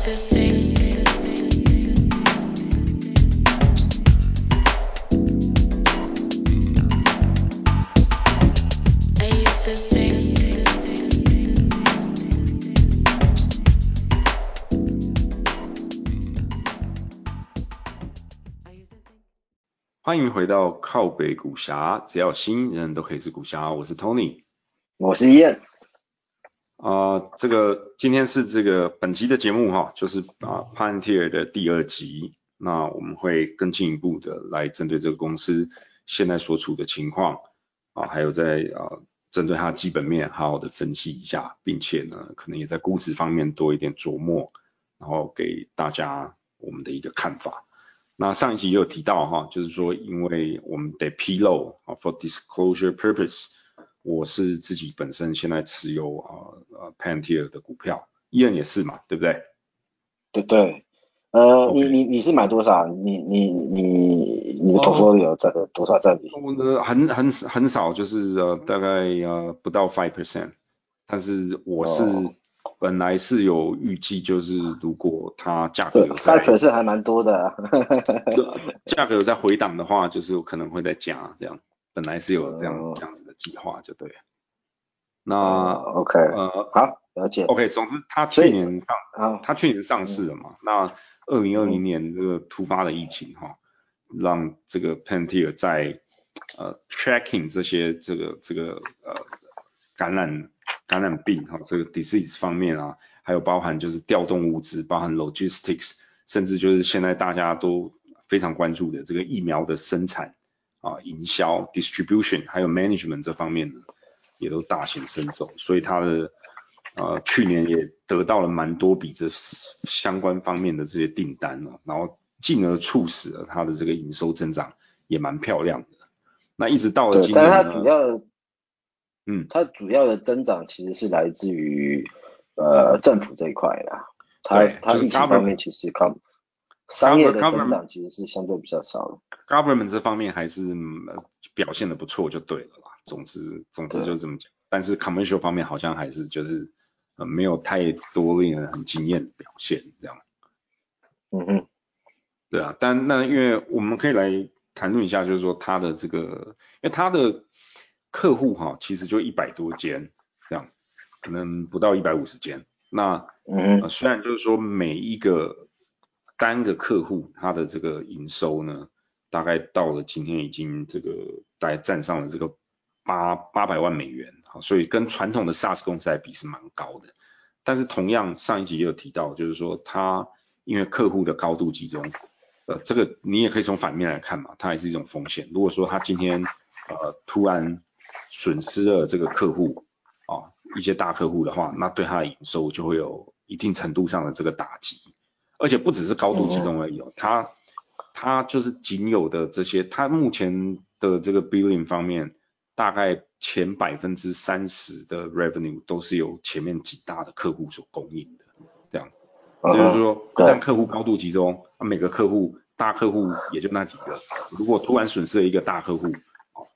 欢迎回到靠北股侠，只要新人都可以是股侠。我是 Tony，我是燕。啊，这个今天是这个本集的节目哈，就是啊，Panther 的第二集。那我们会更进一步的来针对这个公司现在所处的情况啊，还有在啊针对它基本面好好的分析一下，并且呢，可能也在估值方面多一点琢磨，然后给大家我们的一个看法。那上一集也有提到哈，就是说因为我们得披露啊，for disclosure purpose，我是自己本身现在持有啊呃 Palantir 的股票，伊恩也是嘛，对不对？对对，呃，你你你是买多少？你你你你的 portfolio 占了多少占比？我的很很很少，就是呃大概呃不到 five percent，但是我是。本来是有预计，就是如果它价格有在，是还蛮多的，价格有在回档的话，就是有可能会再加这样。本来是有这样这样计划，就对。那 OK，呃，好，了解。OK，总之它去年上，它去年上市了嘛。那二零二零年这个突发的疫情哈，让这个 Palantir 在呃 tracking 这些这个这个呃感染。感染病哈，这个 disease 方面啊，还有包含就是调动物资，包含 logistics，甚至就是现在大家都非常关注的这个疫苗的生产啊、营销 distribution，还有 management 这方面呢，也都大显身手，所以它的呃去年也得到了蛮多笔这相关方面的这些订单哦，然后进而促使了它的这个营收增长也蛮漂亮的。那一直到了今年呢？嗯，它主要的增长其实是来自于呃政府这一块啦，它它疫情方面其实靠商业的增长其实是相对比较少的。Government 这方面还是表现的不错就对了啦，总之总之就这么讲。但是 Commercial 方面好像还是就是呃没有太多令人很惊艳的表现这样。嗯嗯，对啊，但那因为我们可以来谈论一下，就是说它的这个，因为它的。客户哈，其实就一百多间这样，可能不到一百五十间。那嗯，虽然就是说每一个单个客户他的这个营收呢，大概到了今天已经这个大概占上了这个八八百万美元，好，所以跟传统的 SaaS 公司来比是蛮高的。但是同样上一集也有提到，就是说它因为客户的高度集中，呃，这个你也可以从反面来看嘛，它也是一种风险。如果说它今天呃突然损失了这个客户啊，一些大客户的话，那对他的营收就会有一定程度上的这个打击，而且不只是高度集中而已哦，他他就是仅有的这些，它目前的这个 billing 方面，大概前百分之三十的 revenue 都是由前面几大的客户所供应的，这样，就是说，一旦客户高度集中，每个客户大客户也就那几个，如果突然损失了一个大客户。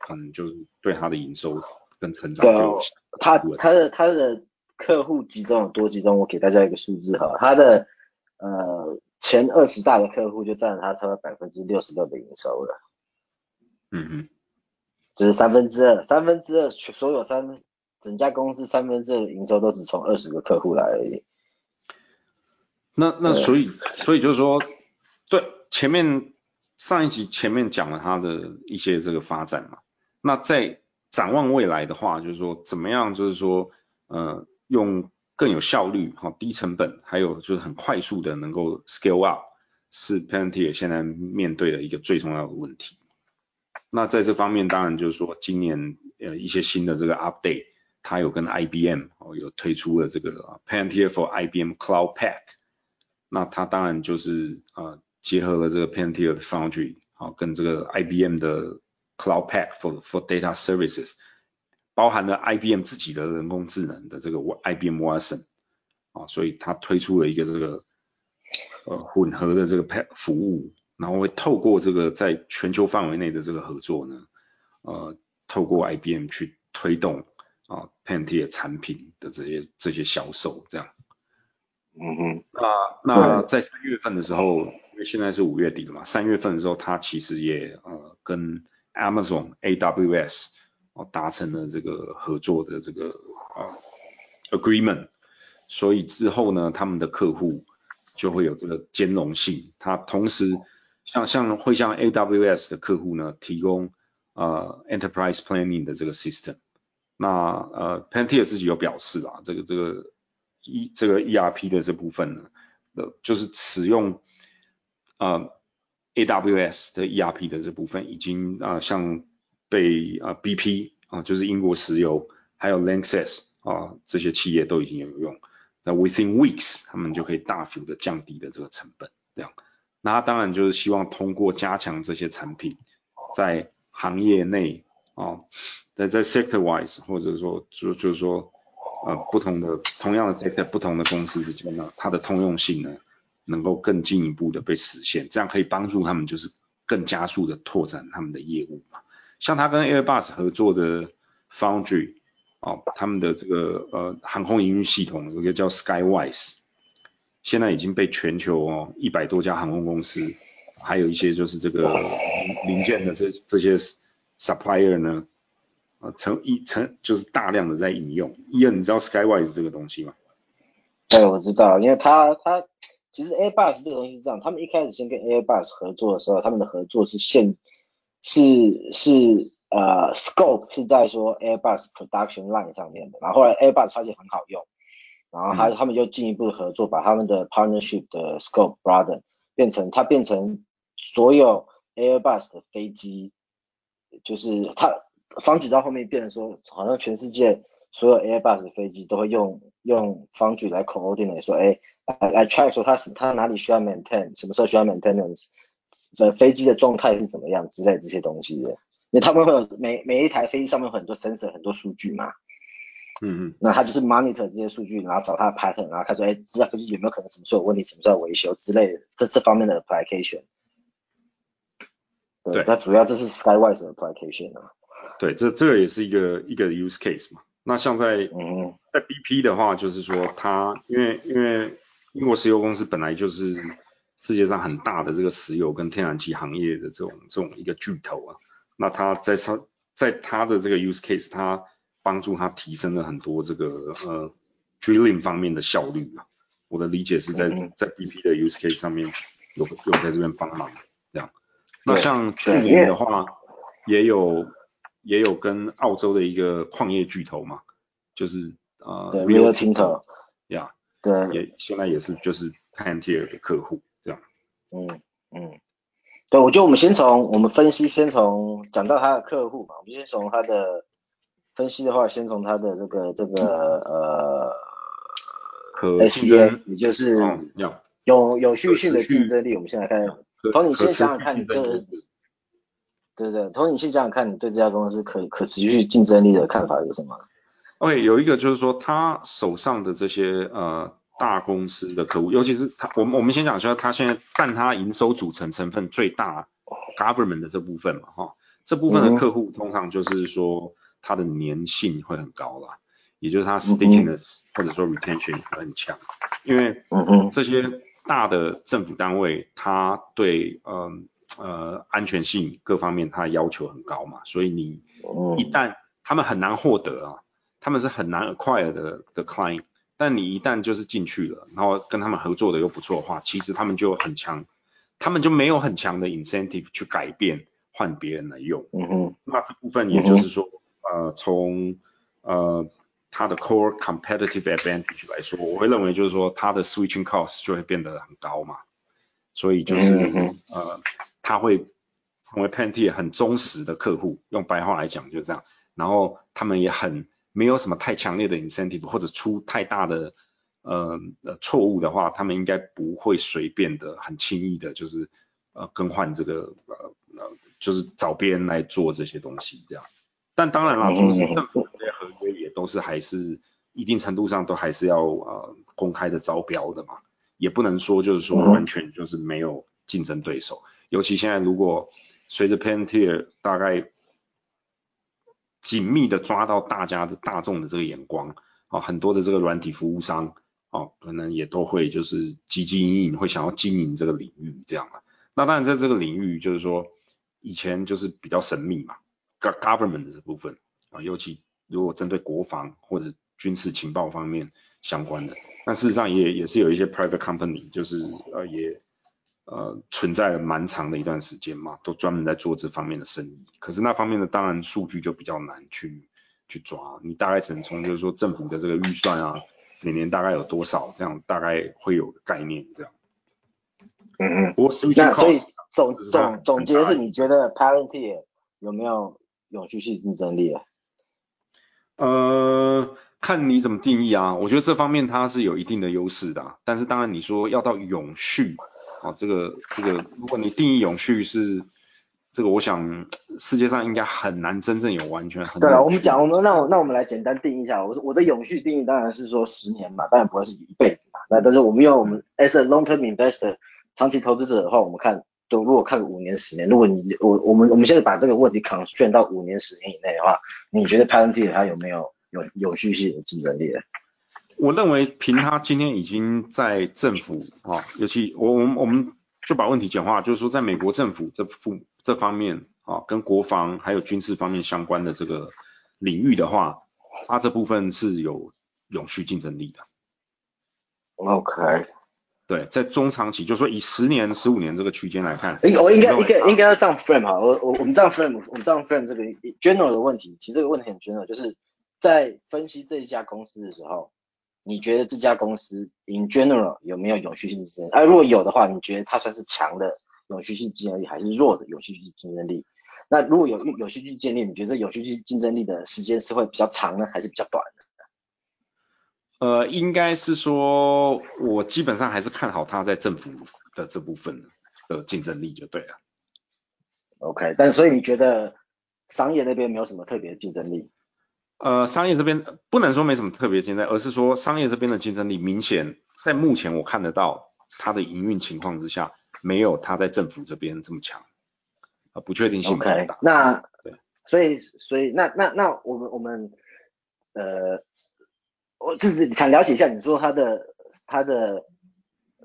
可能就是对他的营收跟成长就他他的他的客户集中有多集中？我给大家一个数字哈，他的呃前二十大的客户就占了他超过百分之六十六的营收了。嗯哼，就是三分之二，三分之二所有三整家公司三分之二的营收都只从二十个客户来而已。那那所以所以就是说，对前面上一集前面讲了他的一些这个发展嘛。那在展望未来的话，就是说怎么样，就是说，呃，用更有效率、哈低成本，还有就是很快速的能够 scale up，是 Pantier 现在面对的一个最重要的问题。那在这方面，当然就是说今年呃一些新的这个 update，它有跟 IBM 哦有推出了这个 Pantier for IBM Cloud Pack，那它当然就是呃结合了这个 Pantier 的 Foundry，好跟这个 IBM 的 Cloud Pack for for Data Services 包含了 IBM 自己的人工智能的这个 IBM Watson 啊，所以它推出了一个这个呃混合的这个 Pack 服务，然后会透过这个在全球范围内的这个合作呢，呃，透过 IBM 去推动啊 Palantir 产品的这些这些销售这样。嗯哼。那那在三月份的时候，因为现在是五月底了嘛，三月份的时候，它其实也呃跟 Amazon AWS 哦达成了这个合作的这个啊 agreement，所以之后呢，他们的客户就会有这个兼容性，它同时像像会向 AWS 的客户呢提供呃 enterprise planning 的这个 system，那呃 p a n t e r 自己有表示啊，这个这个 E 这个 ERP 的这部分呢，呃就是使用啊 AWS 的 ERP 的这部分已经啊像被啊 BP 啊就是英国石油还有 Lanxess 啊这些企业都已经有用，那 within weeks 他们就可以大幅的降低的这个成本，这样，那他当然就是希望通过加强这些产品在行业内啊，在在 sector wise 或者说就就是说呃不同的同样的 sector 不同的公司之间呢，它的通用性呢能够更进一步的被实现，这样可以帮助他们就是更加速的拓展他们的业务嘛。像他跟 Airbus 合作的 Foundry 哦，他们的这个呃航空营运系统有一个叫 Skywise，现在已经被全球哦一百多家航空公司，还有一些就是这个零件的这这些 supplier 呢，啊成一成就是大量的在引用。伊恩，你知道 Skywise 这个东西吗？对，我知道，因为他他其实 Airbus 这个东西是这样，他们一开始先跟 Airbus 合作的时候，他们的合作是现是是呃，scope 是在说 Airbus production line 上面的，然后后来 Airbus 发现很好用，然后他他们就进一步合作，把他们的 partnership 的 scope broaden 变成它变成所有 Airbus 的飞机，就是它方举到后面变成说，好像全世界所有 Airbus 的飞机都会用用方举来 coordinate 说，哎，来来 track 说它是它哪里需要 maintain，什么时候需要 maintenance。的飞机的状态是怎么样之类这些东西的，因为他们会有每每一台飞机上面有很多 sensor 很多数据嘛，嗯嗯，那他就是 monitor 这些数据，然后找他的 pattern，然后看说，哎，这架飞机有没有可能什么时候有问题，什么时候维修之类的，这这方面的 application。对，那主要这是 Skywise 的 application 啊。对，这这个也是一个一个 use case 嘛。那像在嗯在 BP 的话，就是说它因为因为英国石油公司本来就是。世界上很大的这个石油跟天然气行业的这种这种一个巨头啊，那他在他在他的这个 use case，他帮助他提升了很多这个呃 drilling 方面的效率啊。我的理解是在在 BP 的 use case 上面有有在这边帮忙这样。那像去年的话，也有也有跟澳洲的一个矿业巨头嘛，就是呃 Rio Tinto，呀，对，也现在也是就是 Panther 的客户。嗯嗯，对，我觉得我们先从我们分析，先从讲到他的客户嘛，我们先从他的分析的话，先从他的这个这个呃可，S A，也就是有有序性的竞争力。我们先来看，从你先想想看，你这，对对，从你先想想看，你对这家公司可可持续竞争力的看法有什么？OK，有一个就是说他手上的这些呃。大公司的客户，尤其是他，我们我们先讲一下，他现在占他营收组成成分最大，government 的这部分嘛，哈，这部分的客户通常就是说它的粘性会很高啦，也就是它 stickiness 或者说 retention 会很强，因为这些大的政府单位，它对呃呃安全性各方面它的要求很高嘛，所以你一旦他们很难获得啊，他们是很难 acquire 的的 client。但你一旦就是进去了，然后跟他们合作的又不错的话，其实他们就很强，他们就没有很强的 incentive 去改变换别人来用。嗯哼。那这部分也就是说，呃，从呃它的 core competitive advantage 来说，我会认为就是说它的 switching cost 就会变得很高嘛。所以就是呃，他会成为 Panther 很忠实的客户，用白话来讲就这样。然后他们也很。没有什么太强烈的 incentive 或者出太大的呃呃错误的话，他们应该不会随便的很轻易的，就是呃更换这个呃呃就是找别人来做这些东西这样。但当然啦，同时政府这些合约也都是还是一定程度上都还是要呃公开的招标的嘛，也不能说就是说完全就是没有竞争对手。尤其现在如果随着 Panther 大概。紧密的抓到大家的大众的这个眼光啊，很多的这个软体服务商哦，可能也都会就是积极经营，会想要经营这个领域这样啊。那当然在这个领域就是说以前就是比较神秘嘛，government 的这部分啊，尤其如果针对国防或者军事情报方面相关的，那事实上也也是有一些 private company，就是呃也呃存在了蛮长的一段时间嘛，都专门在做这方面的生意。可是那方面的当然数据就比较难去去抓，你大概只能从就是说政府的这个预算啊，每年大概有多少这样，大概会有概念这样。嗯嗯。那所以总总总结是，你觉得 Palantir 有没有永续性竞争力啊？呃。看你怎么定义啊，我觉得这方面它是有一定的优势的，但是当然你说要到永续啊，这个这个，如果你定义永续是这个，我想世界上应该很难真正有完全很。对啊，我们讲我们那我那我们来简单定义一下，我我的永续定义当然是说十年嘛，当然不会是一辈子嘛，那但是我们用我们 as a long term investor 长期投资者的话，我们看都如果看五年十年，如果你我我们我们现在把这个问题 constrain 到五年十年以内的话，你觉得 Palantir 它有没有？有有序性的竞争力。我认为凭他今天已经在政府啊，尤其我我们我们就把问题简化，就是说在美国政府这副这方面啊，跟国防还有军事方面相关的这个领域的话，它这部分是有永续竞争力的。OK，对，在中长期，就说以十年、十五年这个区间来看，我应该应该应该要这样 frame 哈，我我我们这样 frame，我们这样 frame 这个 general 的问题，其实这个问题很 general，就是。在分析这一家公司的时候，你觉得这家公司 in general 有没有永续性竞争？啊，如果有的话，你觉得它算是强的永续性竞争力，还是弱的永续性竞争力？那如果有有续性建立，你觉得有续性竞争力的时间是会比较长呢，还是比较短的？呃，应该是说，我基本上还是看好它在政府的这部分的竞争力就对了。OK，但所以你觉得商业那边没有什么特别的竞争力？呃，商业这边不能说没什么特别竞争，而是说商业这边的竞争力明显在目前我看得到它的营运情况之下，没有它在政府这边这么强，啊，不确定性比较大。那对，所以所以那那那我们我们呃，我就是想了解一下，你说它的它的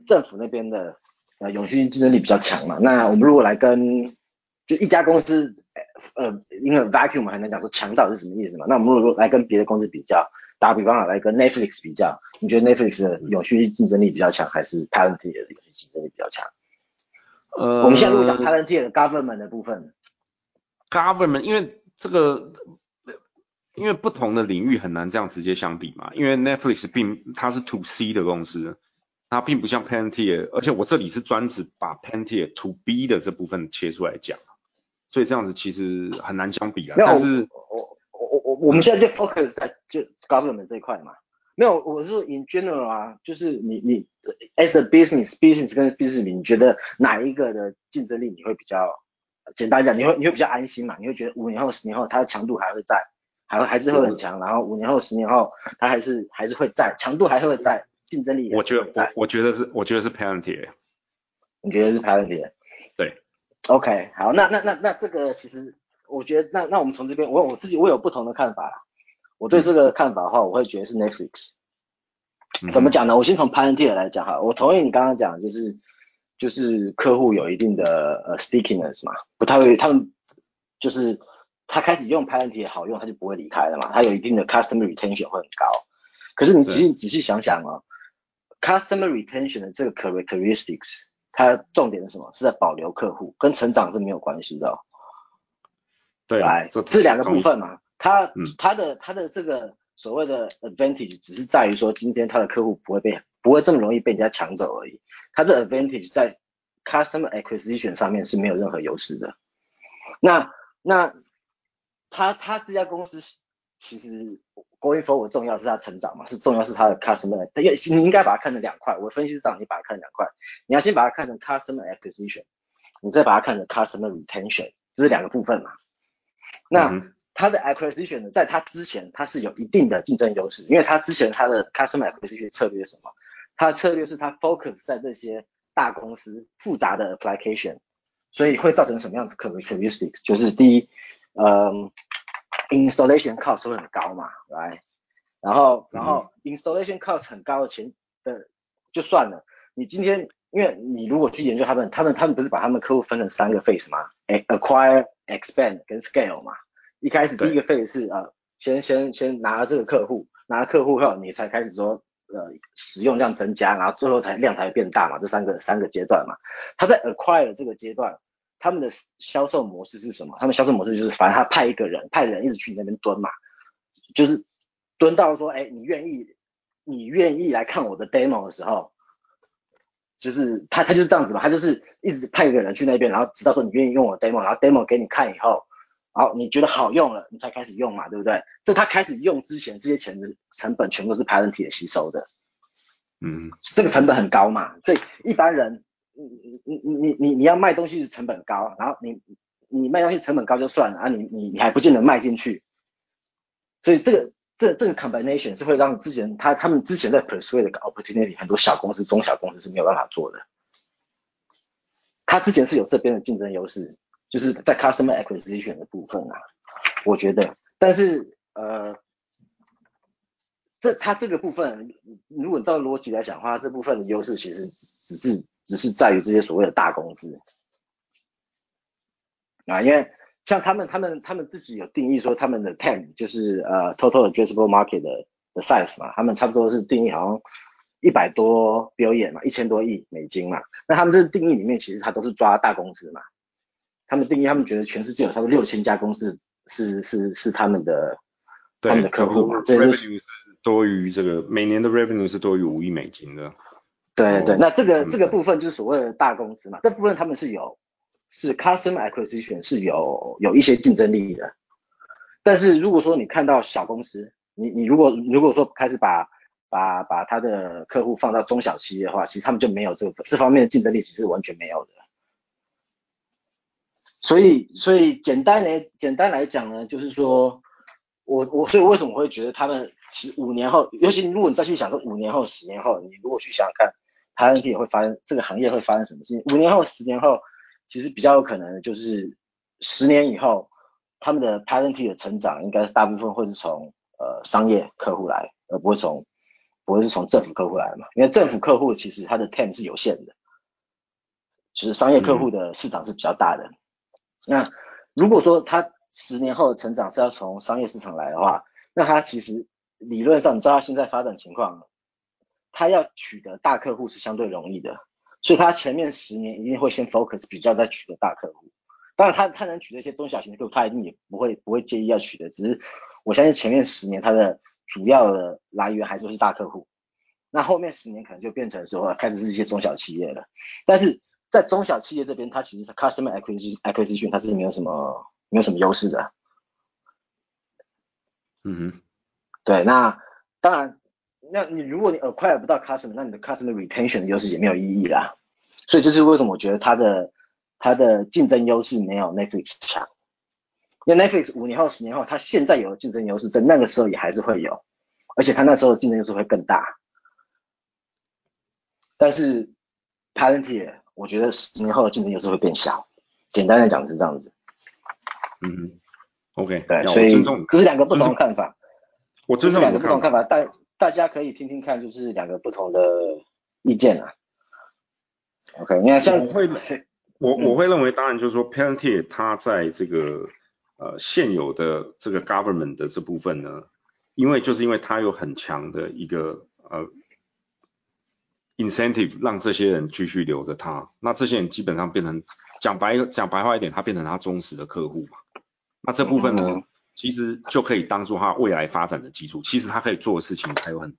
政府那边的呃永续竞争力比较强嘛？那我们如果来跟就一家公司，呃，因为 vacuum 还能讲说强到是什么意思嘛？那我们如果来跟别的公司比较，打比方啊，来跟 Netflix 比较，你觉得 Netflix 的永续竞争力比较强，还是 Palantir 的永续竞争力比较强？呃，我们现在如果讲 Palantir 的 government 的部分，government 因为这个，因为不同的领域很难这样直接相比嘛，因为 Netflix 并它是 to C 的公司。它并不像 Palantir，而且我这里是专指把 Palantir to B 的这部分切出来讲。所以这样子其实很难相比啊。但是我我我我们现在就 focus 在就 government 这一块嘛。没有，我是说 in general 啊，就是你你 as a business business 跟 business 你觉得哪一个的竞争力你会比较简单讲，你会你会比较安心嘛？你会觉得五年后十年后它的强度还会在，还会还是会很强，然后五年后十年后它还是还是会在，强度还是会在，竞争力我觉得我我觉得是我觉得是 Palantir。你觉得是 Palantir？对。OK，好，那那那那这个其实我觉得，那那我们从这边，我我自己我有不同的看法啦。我对这个看法的话，我会觉得是 Netflix。怎么讲呢？我先从 Palantir 来讲哈，我同意你刚刚讲，就是就是客户有一定的呃 stickiness 嘛，不太会，他们就是他开始用 Palantir 好用，他就不会离开了嘛，他有一定的 customer retention 会很高。可是你仔细仔细想想哦，customer retention 的这个 characteristics。它重点是什么？是在保留客户，跟成长是没有关系的。对，来，这两个部分嘛，它它的它的这个所谓的 advantage 只是在于说，今天它的客户不会被不会这么容易被人家抢走而已。它这 advantage 在 customer acquisition 上面是没有任何优势的。那那他他这家公司其实。Going forward 重要是它成长嘛，是重要是它的 customer，因为你应该把它看成两块。我分析是这样，你把它看成两块，你要先把它看成 customer acquisition，你再把它看成 customer retention，这是两个部分嘛。那它的 acquisition 呢，在它之前它是有一定的竞争优势，因为它之前它的 customer acquisition 策略是什么？它的策略是它 focus 在这些大公司复杂的 application，所以会造成什么样的 characteristics？就是第一，嗯。Installation cost 会很高嘛，来，然后然后 installation cost 很高的钱的就算了，你今天因为你如果去研究他们，他们他们不是把他们客户分成三个 phase 吗？哎，acquire、expand 跟 scale 嘛。一开始第一个 phase 是呃，先先先拿了这个客户，拿了客户后，你才开始说呃使用量增加，然后最后才量才变大嘛，这三个三个阶段嘛。他在 acquire 这个阶段。他们的销售模式是什么？他们销售模式就是，反正他派一个人，派人一直去你那边蹲嘛，就是蹲到说，哎，你愿意，你愿意来看我的 demo 的时候，就是他他就是这样子嘛，他就是一直派一个人去那边，然后直到说你愿意用我的 demo，然后 demo 给你看以后，然后你觉得好用了，你才开始用嘛，对不对？这他开始用之前，这些钱的成本全都是 Parent 吸收的，嗯，这个成本很高嘛，所以一般人。你你你你你你要卖东西是成本高，然后你你卖东西成本高就算了啊，你你你还不见得卖进去，所以这个这这个 combination 是会让之前他他们之前在 persuade 的 opportunity 很多小公司中小公司是没有办法做的，他之前是有这边的竞争优势，就是在 customer acquisition 的部分啊，我觉得，但是呃。这它这个部分，如果照逻辑来讲的话，这部分的优势其实只是只是在于这些所谓的大公司啊，因为像他们他们他们自己有定义说他们的 TAM 就是呃 Total Addressable Market 的的 size 嘛，他们差不多是定义好像一百多 billion 嘛，一千多亿美金嘛，那他们这个定义里面其实它都是抓大公司嘛，他们定义他们觉得全世界有差不多六千家公司是是是他们的他们的客户嘛，这就是。多于这个每年的 revenue 是多于五亿美金的。对对，那这个这个部分就是所谓的大公司嘛，这部分他们是有是 customer acquisition 是有有一些竞争力的。但是如果说你看到小公司，你你如果如果说开始把把把他的客户放到中小企业的话，其实他们就没有这个这方面的竞争力，其实完全没有的。所以所以简单来简单来讲呢，就是说我我所以为什么会觉得他们。其实五年后，尤其如果你再去想说五年后、十年后，你如果去想想看，Parent 会发生这个行业会发生什么事情？五年后、十年后，其实比较有可能就是十年以后，他们的 Parent 的成长应该是大部分会是从呃商业客户来，而不会从不会是从政府客户来嘛？因为政府客户其实他的 TAM 是有限的，其实商业客户的市场是比较大的。那如果说他十年后的成长是要从商业市场来的话，那他其实理论上，你知道他现在发展情况，他要取得大客户是相对容易的，所以他前面十年一定会先 focus 比较在取得大客户。当然，他他能取得一些中小型的客户，他一定也不会不会介意要取得。只是我相信前面十年他的主要的来源还是是大客户，那后面十年可能就变成说开始是一些中小企业了。但是在中小企业这边，它其实是 customer acquisition acquisition 它是没有什么没有什么优势的。嗯哼。对，那当然，那你如果你 acquire 不到 customer，那你的 customer retention 的优势也没有意义啦。所以这是为什么我觉得它的它的竞争优势没有 Netflix 强。因为 Netflix 五年后、十年后，它现在有竞争优势，在那个时候也还是会有，而且它那时候的竞争优势会更大。但是 Palantir，我觉得十年后的竞争优势会变小。简单来讲是这样子。嗯，OK，对，所以这是两个不同的看法。我尊重两个不同看法，大大家可以听听看，就是两个不同的意见啊。OK，你看像会，我我会认为，当然就是说 p a l a n t i r 它在这个呃现有的这个 government 的这部分呢，因为就是因为它有很强的一个呃 incentive 让这些人继续留着它，那这些人基本上变成讲白讲白话一点，他变成他忠实的客户嘛。那这部分呢？其实就可以当做他未来发展的基础。其实他可以做的事情还有很多。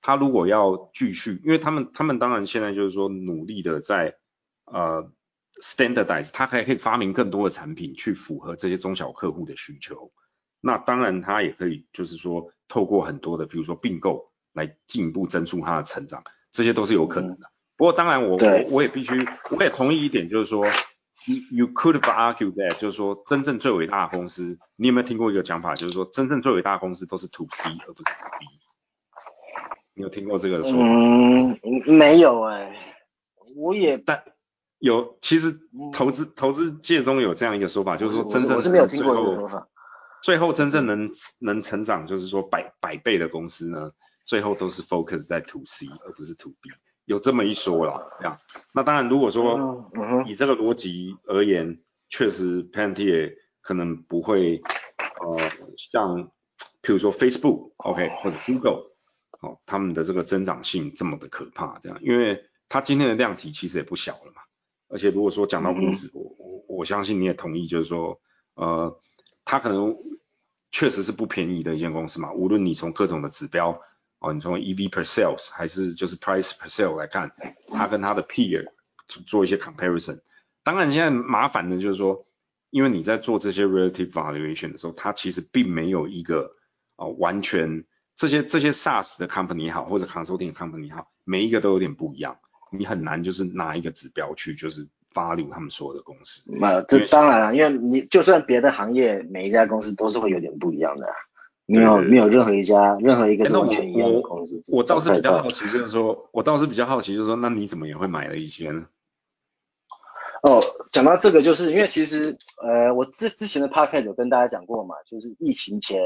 他如果要继续，因为他们他们当然现在就是说努力的在呃 standardize，他还可以发明更多的产品去符合这些中小客户的需求。那当然他也可以就是说透过很多的比如说并购来进一步增速他的成长，这些都是有可能的。不过当然我我我也必须我也同意一点就是说。You could argue that，就是说真正最伟大的公司，你有没有听过一个讲法，就是说真正最伟大的公司都是 to C 而不是 to B。你有听过这个说法？嗯，没有哎，我也但有，其实投资投资界中有这样一个说法，就是说真正我是没有听过这个说法。最后真正能能成长，就是说百百倍的公司呢，最后都是 focus 在 to C 而不是 to B，有这么一说啦，这样。那当然如果说以这个逻辑而言，确实 p a n t i r 可能不会呃像譬如说 Facebook OK 或者 Google 哦他们的这个增长性这么的可怕这样，因为它今天的量体其实也不小了嘛。而且如果说讲到估值，我我我相信你也同意，就是说呃它可能确实是不便宜的一间公司嘛，无论你从各种的指标。哦，你从 EV per sales 还是就是 price per sale 来看，它跟它的 peer 做一些 comparison。当然现在麻烦的就是说，因为你在做这些 relative valuation 的时候，它其实并没有一个哦完全这些这些 SaaS 的 company 好或者 consulting company 好，每一个都有点不一样，你很难就是拿一个指标去就是 value 他们所有的公司。那这当然了，因为你就算别的行业每一家公司都是会有点不一样的。没有没有任何一家任何一个完全一样的公司。我倒是比较好奇，就是说，我倒是比较好奇，就是说，那你怎么也会买了一些呢？哦，讲到这个，就是因为其实，呃，我之之前的 podcast 有跟大家讲过嘛，就是疫情前，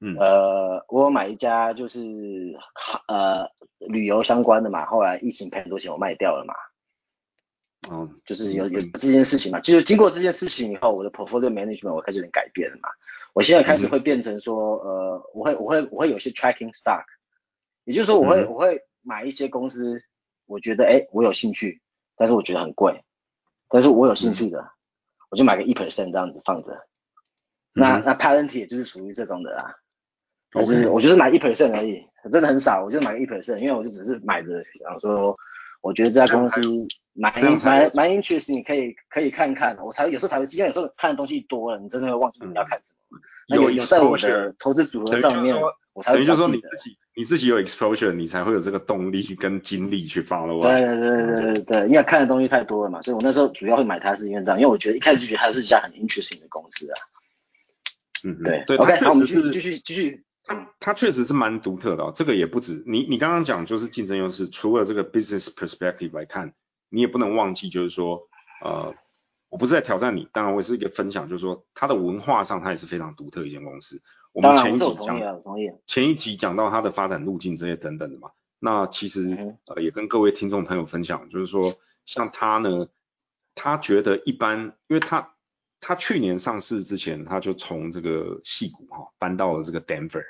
嗯，呃，我有买一家就是呃旅游相关的嘛，后来疫情赔很多钱，我卖掉了嘛。哦，就是有有这件事情嘛，就是经过这件事情以后，我的 portfolio management 我开始有点改变了嘛。我现在开始会变成说，呃，我会我会我会有些 tracking stock，也就是说我会我会买一些公司，我觉得哎我有兴趣，但是我觉得很贵，但是我有兴趣的，我就买个一 percent 这样子放着。那那 parent 也就是属于这种的啦，我就是我就是买一 percent 而已，真的很少，我就买个一 percent，因为我就只是买着想说。我觉得这家公司蛮蛮蛮 interesting，可以可以看看。我才有时候才会，今天有时候看的东西多了，你真的会忘记你要看什么。有有在我的投资组合上面，我才会等于说你自己你自己有 exposure，你才会有这个动力跟精力去 follow。对对对对对对，因为看的东西太多了嘛，所以我那时候主要会买它是因为这样，因为我觉得一开始就觉得它是一家很 interesting 的公司啊。嗯，对对，OK，那，我们继续继续继续。它它确实是蛮独特的哦，这个也不止你你刚刚讲就是竞争优势，除了这个 business perspective 来看，你也不能忘记就是说，呃，我不是在挑战你，当然我也是一个分享，就是说它的文化上它也是非常独特一间公司。我们前一集讲，前一集讲到它的发展路径这些等等的嘛，那其实呃也跟各位听众朋友分享，就是说像他呢，他觉得一般，因为他。他去年上市之前，他就从这个戏谷哈搬到了这个 Denver。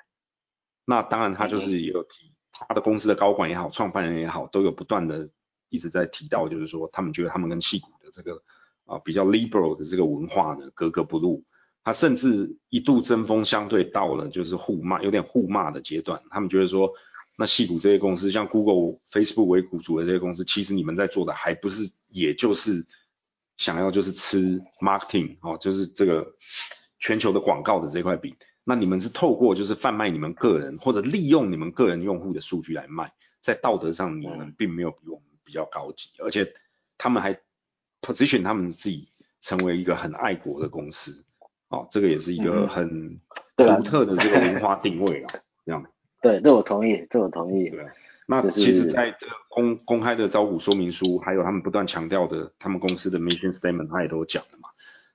那当然，他就是也有提他的公司的高管也好，创办人也好，都有不断的一直在提到，就是说他们觉得他们跟戏骨的这个啊比较 liberal 的这个文化呢格格不入。他甚至一度针锋相对到了就是互骂，有点互骂的阶段。他们觉得说，那戏骨这些公司，像 Google、Facebook 为股主的这些公司，其实你们在做的还不是，也就是。想要就是吃 marketing 哦，就是这个全球的广告的这块饼。那你们是透过就是贩卖你们个人或者利用你们个人用户的数据来卖，在道德上你们并没有比我们比较高级，而且他们还 position 他们自己成为一个很爱国的公司哦，这个也是一个很独特的这个文化定位了，这样。对，这我同意，这我同意。对。那其实，在这个公公开的招股说明书，还有他们不断强调的他们公司的 mission statement，他也都讲了嘛。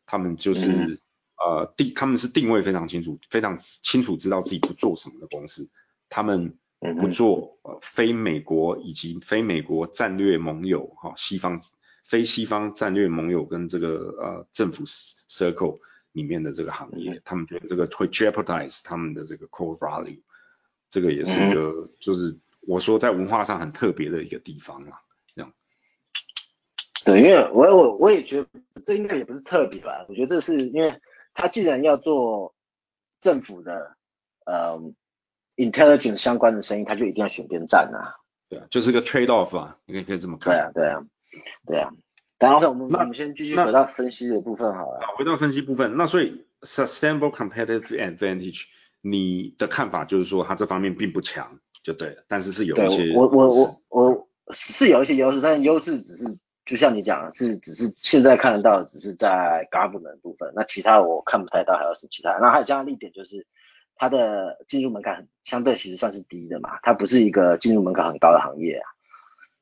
他们就是呃定，他们是定位非常清楚，非常清楚知道自己不做什么的公司。他们不做呃非美国以及非美国战略盟友哈，西方非西方战略盟友跟这个呃政府 circle 里面的这个行业，他们觉得这个会 jeopardize 他们的这个 core value，这个也是一个就是。我说在文化上很特别的一个地方啊，这样。对，因为我我我也觉得这应该也不是特别吧，我觉得这是因为他既然要做政府的呃 intelligence 相关的生意，他就一定要选边站啊。对啊，就是个 trade off 啊，你可以可以这么看。对啊，对啊，对啊。然后我们那我们先继续回到分析的部分好了。回到分析部分，那所以 sustainable competitive advantage，你的看法就是说它这方面并不强。就对了，但是是有一些，我我我我是有一些优势，但是优势只是就像你讲的，是只是现在看得到，只是在 government 部分，那其他我看不太到还有什么其他。那还有加上一点就是，它的进入门槛相对其实算是低的嘛，它不是一个进入门槛很高的行业啊，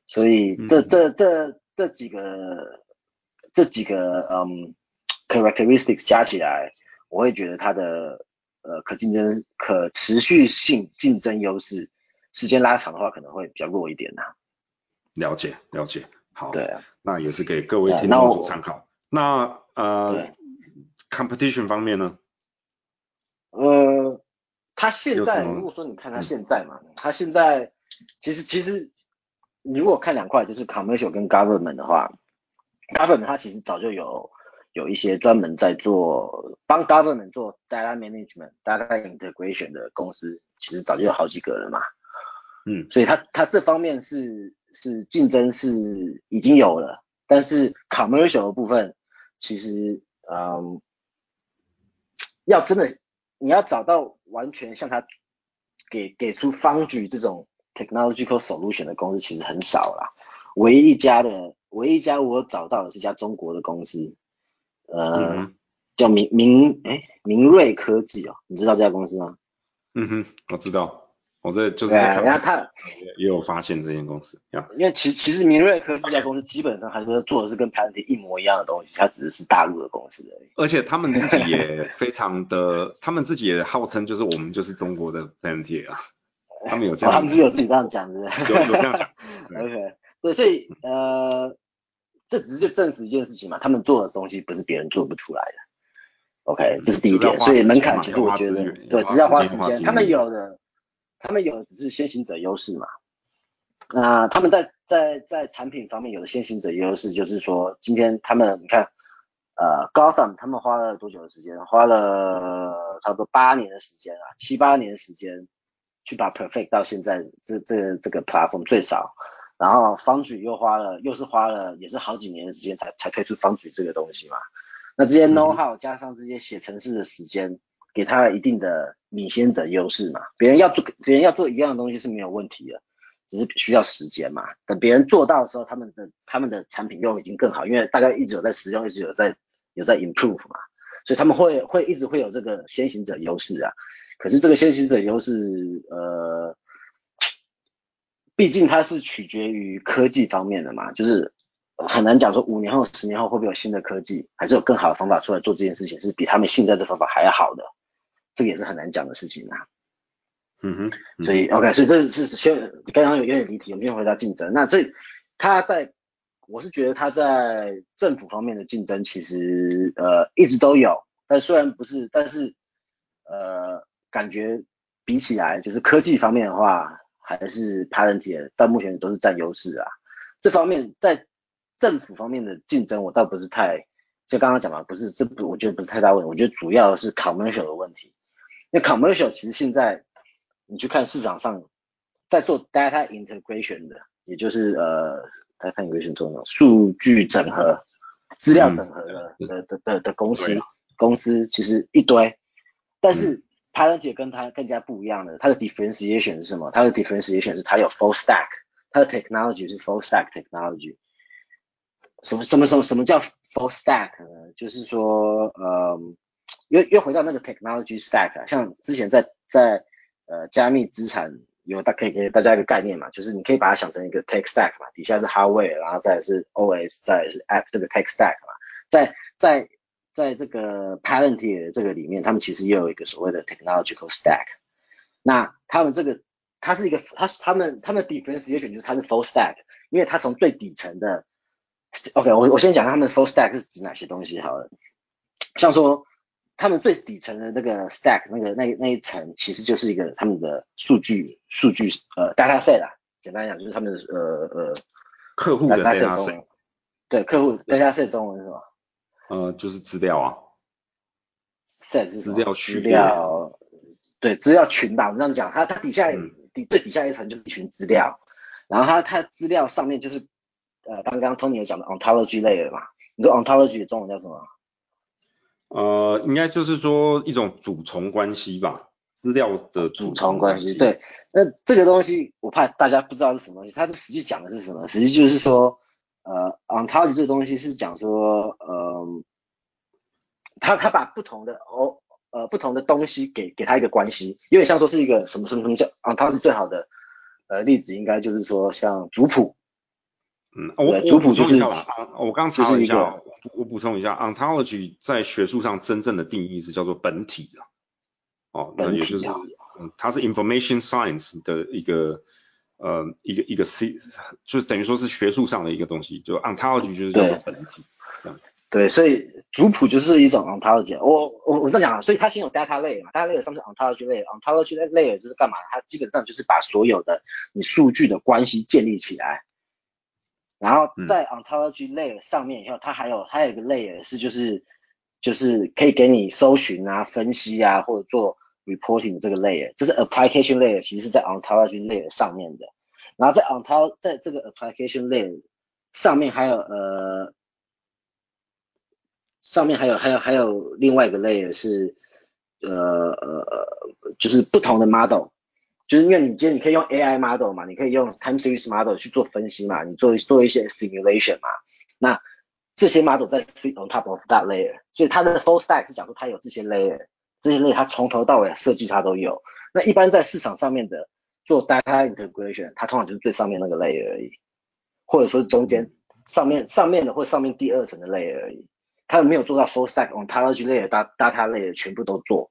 所以这这这这几个这几个嗯 characteristics 加起来，我会觉得它的呃可竞争可持续性竞争优势。时间拉长的话，可能会比较弱一点呐。了解了解，好，对，啊那也是给各位听众做参考。那呃，competition 方面呢？呃，他现在如果说你看他现在嘛，他现在其实其实你如果看两块，就是 commercial 跟 government 的话，government 它其实早就有有一些专门在做帮 government 做 data management、data integration 的公司，其实早就有好几个了嘛。嗯，所以它它这方面是是竞争是已经有了，但是 commercial 的部分其实嗯，要真的你要找到完全像他给给出方举这种 technological solution 的公司其实很少啦，唯一一家的唯一一家我找到的是家中国的公司，呃，叫明明哎明锐科技哦，你知道这家公司吗？嗯哼，我知道。我这就是在看，他也有发现这间公司，因为其实其实明瑞科技这家公司基本上还是做的是跟 p a n t 一模一样的东西，它只是是大陆的公司而已。而且他们自己也非常的，他们自己也号称就是我们就是中国的 p a n t 啊，他们有这样，他们是有自己这样讲的，有有这样讲。OK，对，所以呃，这只是就证实一件事情嘛，他们做的东西不是别人做不出来的。OK，这是第一点，所以门槛其实我觉得对，只是要花时间，他们有的。他们有的只是先行者优势嘛？那他们在在在产品方面有的先行者优势，就是说今天他们你看，呃，Gotham 他们花了多久的时间？花了差不多八年的时间啊，七八年的时间去把 Perfect 到现在这这这个 platform 最少，然后 Foundry 又花了又是花了也是好几年的时间才才推出 Foundry 这个东西嘛。那这些 know how 加上这些写程式的时间。给他一定的领先者优势嘛，别人要做别人要做一样的东西是没有问题的，只是需要时间嘛。等别人做到的时候，他们的他们的产品又已经更好，因为大家一直有在使用，一直有在有在 improve 嘛，所以他们会会一直会有这个先行者优势啊。可是这个先行者优势，呃，毕竟它是取决于科技方面的嘛，就是很难讲说五年后、十年后会不会有新的科技，还是有更好的方法出来做这件事情，是比他们现在这方法还要好的。这个也是很难讲的事情啊。嗯哼，所以 OK，所以这是先刚刚有有点离题，我们先回到竞争。那所以他在，我是觉得他在政府方面的竞争其实呃一直都有，但虽然不是，但是呃感觉比起来就是科技方面的话，还是 Palantir 到目前都是占优势啊。这方面在政府方面的竞争，我倒不是太，就刚刚讲嘛，不是这不我觉得不是太大问题，我觉得主要是 commercial 的问题。那 commercial 其实现在你去看市场上在做 data integration 的，也就是呃 data integration 中的数据整合、资料整合的的的的的公司公司其实一堆，但是 p a l a n t 跟它更加不一样的，它的 differentiation 是什么？它的 differentiation 是它有 full stack，它的 technology 是 full stack technology。什么什么什么什么叫 full stack 呢？就是说呃。又又回到那个 technology stack，像之前在在呃加密资产有大可以给大家一个概念嘛，就是你可以把它想成一个 tech stack 嘛，底下是 hardware，然后再是 OS，再是 app 这个 tech stack 嘛，在在在这个 Palantir 这个里面，他们其实也有一个所谓的 technological stack，那他们这个它是一个它他们他们的 differentiation 就是它是 full stack，因为它从最底层的 OK，我我先讲他们 full stack 是指哪些东西好了，像说。他们最底层的那个 stack 那个那那一层其实就是一个他们的数据数据呃 data set 啊，简单讲就是他们的呃呃客户的 data set，对客户 data set 中文是吧？呃就是资料啊，set 是资料资料对资料群吧，我们这样讲，它它底下底最底下一层就是一群资料，然后它它资料上面就是呃刚刚 Tony 有讲的 ontology layer 嘛，你说 ontology 的中文叫什么？呃，应该就是说一种主从关系吧，资料的主从关系。对，那这个东西我怕大家不知道是什么东西，它是实际讲的是什么？实际就是说，呃，ontology 这个东西是讲说，呃，他他把不同的哦呃不同的东西给给他一个关系，有点像说是一个什么什么什么叫 ontology 最好的呃例子，应该就是说像族谱。嗯，我族谱就是我刚查了一下，我补充一下，ontology 在学术上真正的定义是叫做本体啊，哦，那也就是嗯，它是 information science 的一个呃一个一个 C，就等于说是学术上的一个东西，就 ontology 就是叫做本体，这样。对，所以族谱就是一种 ontology。我我我这样讲啊，所以它先有 data layer 嘛，data layer 上是 ontology layer，ontology layer 就是干嘛？它基本上就是把所有的你数据的关系建立起来，然后在 ontology layer 上面以后，它还有还有一个 layer 是就是就是可以给你搜寻啊、分析啊或者做 reporting 的这个 layer，这是 application layer，其实是在 ontology layer 上面的。然后在 ontol 在这个 application layer 上面还有呃。上面还有还有还有另外一个 layer 是，呃呃就是不同的 model，就是因为你今天你可以用 AI model 嘛，你可以用 time series model 去做分析嘛，你做做一些 simulation 嘛，那这些 model 在 sit on top of that layer，所以它的 full stack 是讲说它有这些 layer，这些 layer 它从头到尾设计它都有。那一般在市场上面的做 data integration，它通常就是最上面那个 layer 而已，或者说是中间上面上面的或上面第二层的 layer 而已。它没有做到 full stack ontology 类的 data 类的全部都做，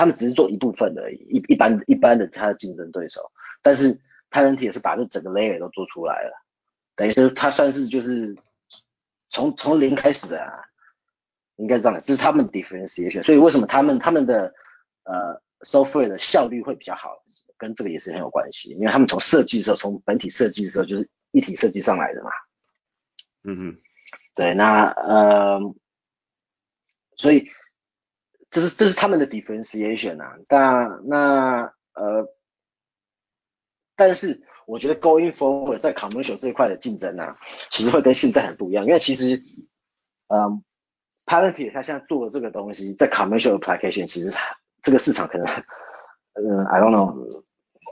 他们只是做一部分而已，一一般一般的他的竞争对手，但是 Palantir 是把这整个 layer 都做出来了，等于说他算是就是从从零开始的，啊，应该这样的，这是他们的 differentiation，所以为什么他们他们的呃 software 的效率会比较好，跟这个也是很有关系，因为他们从设计的时候，从本体设计的时候就是一体设计上来的嘛，嗯嗯。对，那呃，所以这是这是他们的 differentiation 啊，但那呃，但是我觉得 going forward 在 commercial 这一块的竞争呢，其实会跟现在很不一样，因为其实嗯，Palantir 它现在做的这个东西，在 commercial application 其实这个市场可能，嗯，I don't know，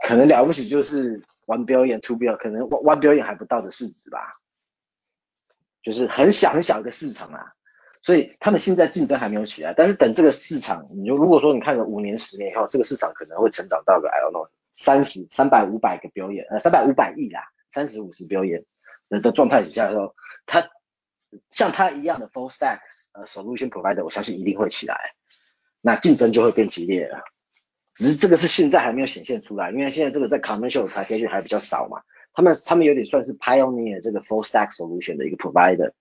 可能了不起就是 one billion two billion，可能 one billion 还不到的市值吧。就是很小很小一个市场啊，所以他们现在竞争还没有起来，但是等这个市场，你就如果说你看了五年十年以后，这个市场可能会成长到个 I don't know 三十三百五百个表演，呃三百五百亿啦，三十五十表演的的状态底下的时候，它像它一样的 full stack 呃 solution provider，我相信一定会起来，那竞争就会变激烈了，只是这个是现在还没有显现出来，因为现在这个在 commercial application 还比较少嘛。他们他们有点算是 pioneer 这个 full stack solution 的一个 provider，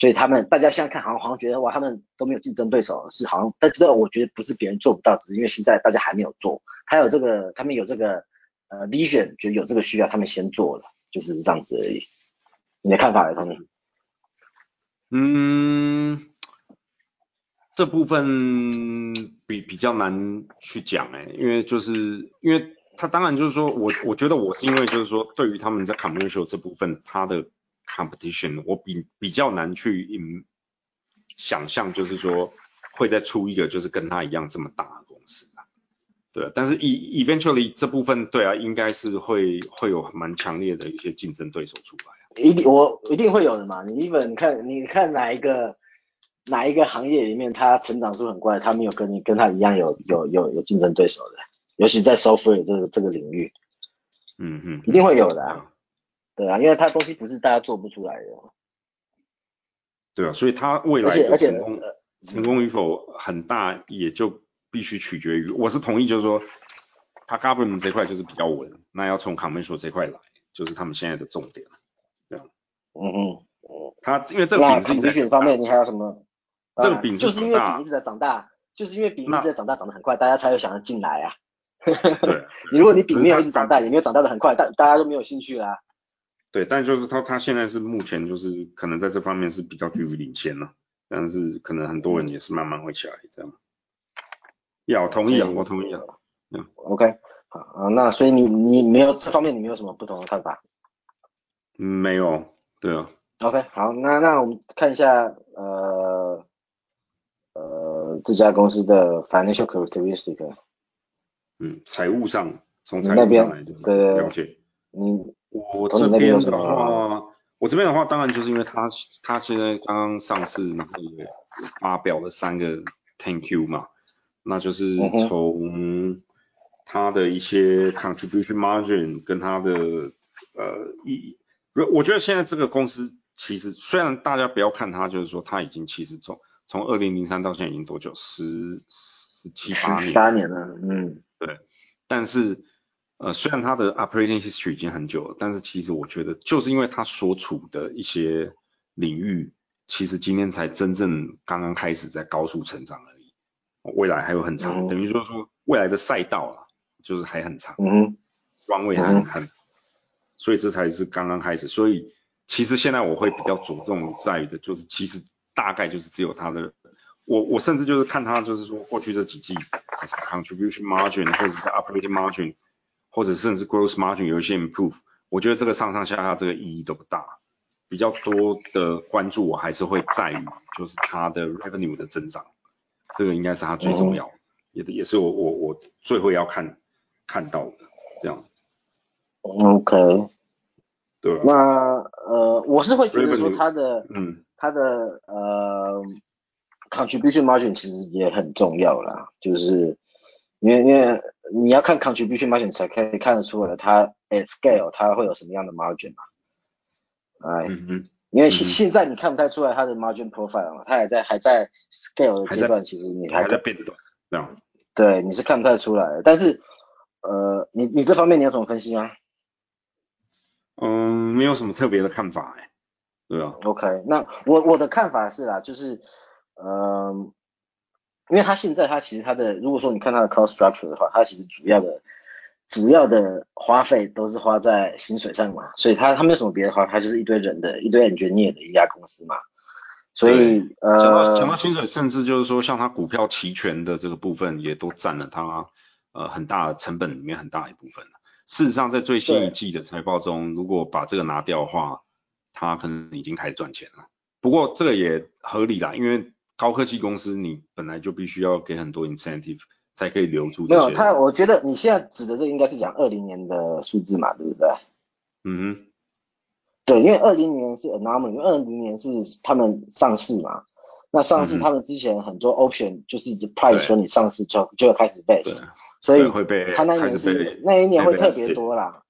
所以他们大家现在看好像好像觉得哇他们都没有竞争对手是好像，但是我觉得不是别人做不到，只是因为现在大家还没有做，还有这个他们有这个呃 vision 觉得有这个需要，他们先做了，就是这样子而已。你的看法呢，Tony？嗯，这部分比比较难去讲哎，因为就是因为。他当然就是说，我我觉得我是因为就是说，对于他们在 commercial 这部分，他的 competition，我比比较难去嗯想象，就是说会再出一个就是跟他一样这么大的公司啊。对，但是 e eventually 这部分对啊，应该是会会有蛮强烈的一些竞争对手出来。一定我一定会有的嘛。你一本你看你看哪一个哪一个行业里面，它成长速很快，他没有跟你跟他一样有有有有竞争对手的。尤其在 software 这个这个领域，嗯嗯，一定会有的啊，对啊，因为它东西不是大家做不出来的，对啊，所以他未来的成功成功与否很大，也就必须取决于，我是同意，就是说他 government 这块就是比较稳，那要从 commercial 这块来，就是他们现在的重点，对啊，嗯嗯，他因为这个饼是在选方面，你还有什么？这个饼就是因为饼一直在长大，就是因为饼一直在长大，长得很快，大家才会想要进来啊。对，你如果你饼没有一直长大，也没有长大的很快，大大家都没有兴趣啦。对，但就是他他现在是目前就是可能在这方面是比较居于领先了，但是可能很多人也是慢慢会起来这样。要同意啊，我同意啊。嗯，OK，好，那所以你你没有这方面你没有什么不同的看法？嗯，没有，对啊。OK，好，那那我们看一下呃呃这家公司的 financial characteristic。嗯，财务上从财务上来就了解。嗯，我这边的话，我这边的话，当然就是因为他他现在刚刚上市，然后也发表了三个 Thank you 嘛，那就是从他的一些 contribution margin 跟他的呃一，我觉得现在这个公司其实虽然大家不要看它，就是说它已经其实从从二零零三到现在已经多久？十十七八年。八年了，嗯。对，但是呃虽然它的 operating history 已经很久了，但是其实我觉得就是因为它所处的一些领域，其实今天才真正刚刚开始在高速成长而已，未来还有很长，等于说说未来的赛道啊，就是还很长，嗯，方位还很，所以这才是刚刚开始，所以其实现在我会比较着重在于的就是其实大概就是只有它的。我我甚至就是看他，就是说过去这几季，contribution margin 或者是 operating margin，或者甚至 gross margin 有一些 improve，我觉得这个上上下下这个意义都不大，比较多的关注我还是会在于就是它的 revenue 的增长，这个应该是它最重要，也也是我我我最会要看看到的这样。OK，对。那呃，我是会觉得说它的，嗯，它的呃。contribution margin 其实也很重要啦，就是因为因为你要看 contribution margin 才可以看得出来它 at scale 它会有什么样的 margin 嘛，哎，因为现现在你看不太出来它的 margin profile 嘛，它还在还在 scale 的阶段，其实你还在变动，这样，对，你是看不太出来，但是呃，你你这方面你有什么分析吗？嗯，没有什么特别的看法哎，对啊，OK，那我我的看法是啦，就是。嗯，因为他现在他其实他的，如果说你看他的 cost structure 的话，他其实主要的主要的花费都是花在薪水上嘛，所以他他没有什么别的花，他就是一堆人的一堆 engineer 的一家公司嘛，所以呃，讲到讲到薪水，甚至就是说像他股票期权的这个部分也都占了他呃很大的成本里面很大一部分事实上，在最新一季的财报中，如果把这个拿掉的话，他可能已经开始赚钱了。不过这个也合理啦，因为高科技公司，你本来就必须要给很多 incentive 才可以留住。没有，他我觉得你现在指的这应该是讲二零年的数字嘛，对不对？嗯哼。对，因为二零年是 anomaly，因为二零年是他们上市嘛。那上市他们之前很多 option 就是 price 说你上市就就要开始 vest，所以他那一年是那一年会特别多啦。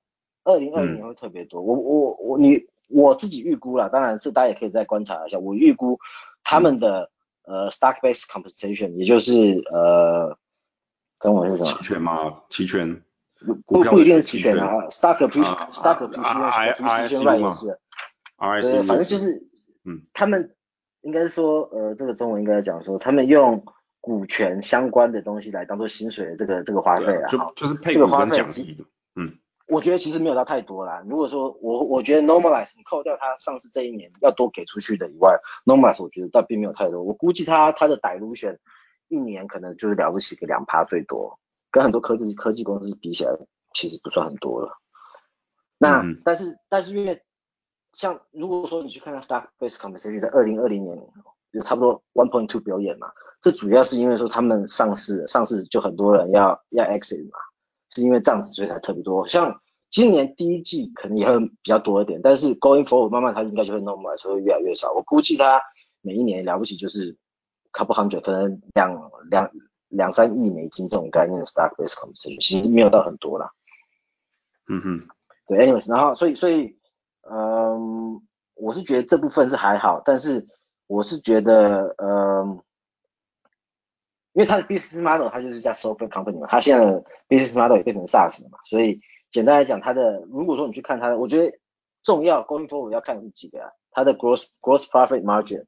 二零二零年会特别多。我我我你我自己预估啦，当然这大家也可以再观察一下。我预估他们的。呃，stock-based compensation，也就是呃，中文是什么？期权吗？期权？不不一定是期权啊，stock appreciation，stock appreciation right 也是。对，反正就是，嗯，他们应该是说，呃，这个中文应该讲说，他们用股权相关的东西来当做薪水的这个这个花费啊，就就是配股跟奖励，嗯。我觉得其实没有到太多啦。如果说我我觉得 normalize 你扣掉它上市这一年要多给出去的以外，normalize 我觉得倒并没有太多。我估计他他的 dilution 一年可能就是了不起个两趴最多，跟很多科技科技公司比起来其实不算很多了。那但是但是因为像如果说你去看它 stock based compensation 在二零二零年有差不多 one point two 表演嘛，这主要是因为说他们上市上市就很多人要要 exit 嘛。是因为这样子所以才特别多，像今年第一季可能也会比较多一点，但是 going forward 慢慢它应该就会 normal，所以会越来越少。我估计它每一年了不起就是 couple hundred，可能两两两三亿美金这种概念的 stock based compensation，其实没有到很多啦。嗯哼，对，anyways，然后所以所以嗯，我是觉得这部分是还好，但是我是觉得嗯。因为它的 business model 它就是叫 software company 嘛，它现在的 business model 也变成 SaaS 了嘛，所以简单来讲，它的如果说你去看它的，我觉得重要 going forward 要看的是几个啊，它的 gross gross profit margin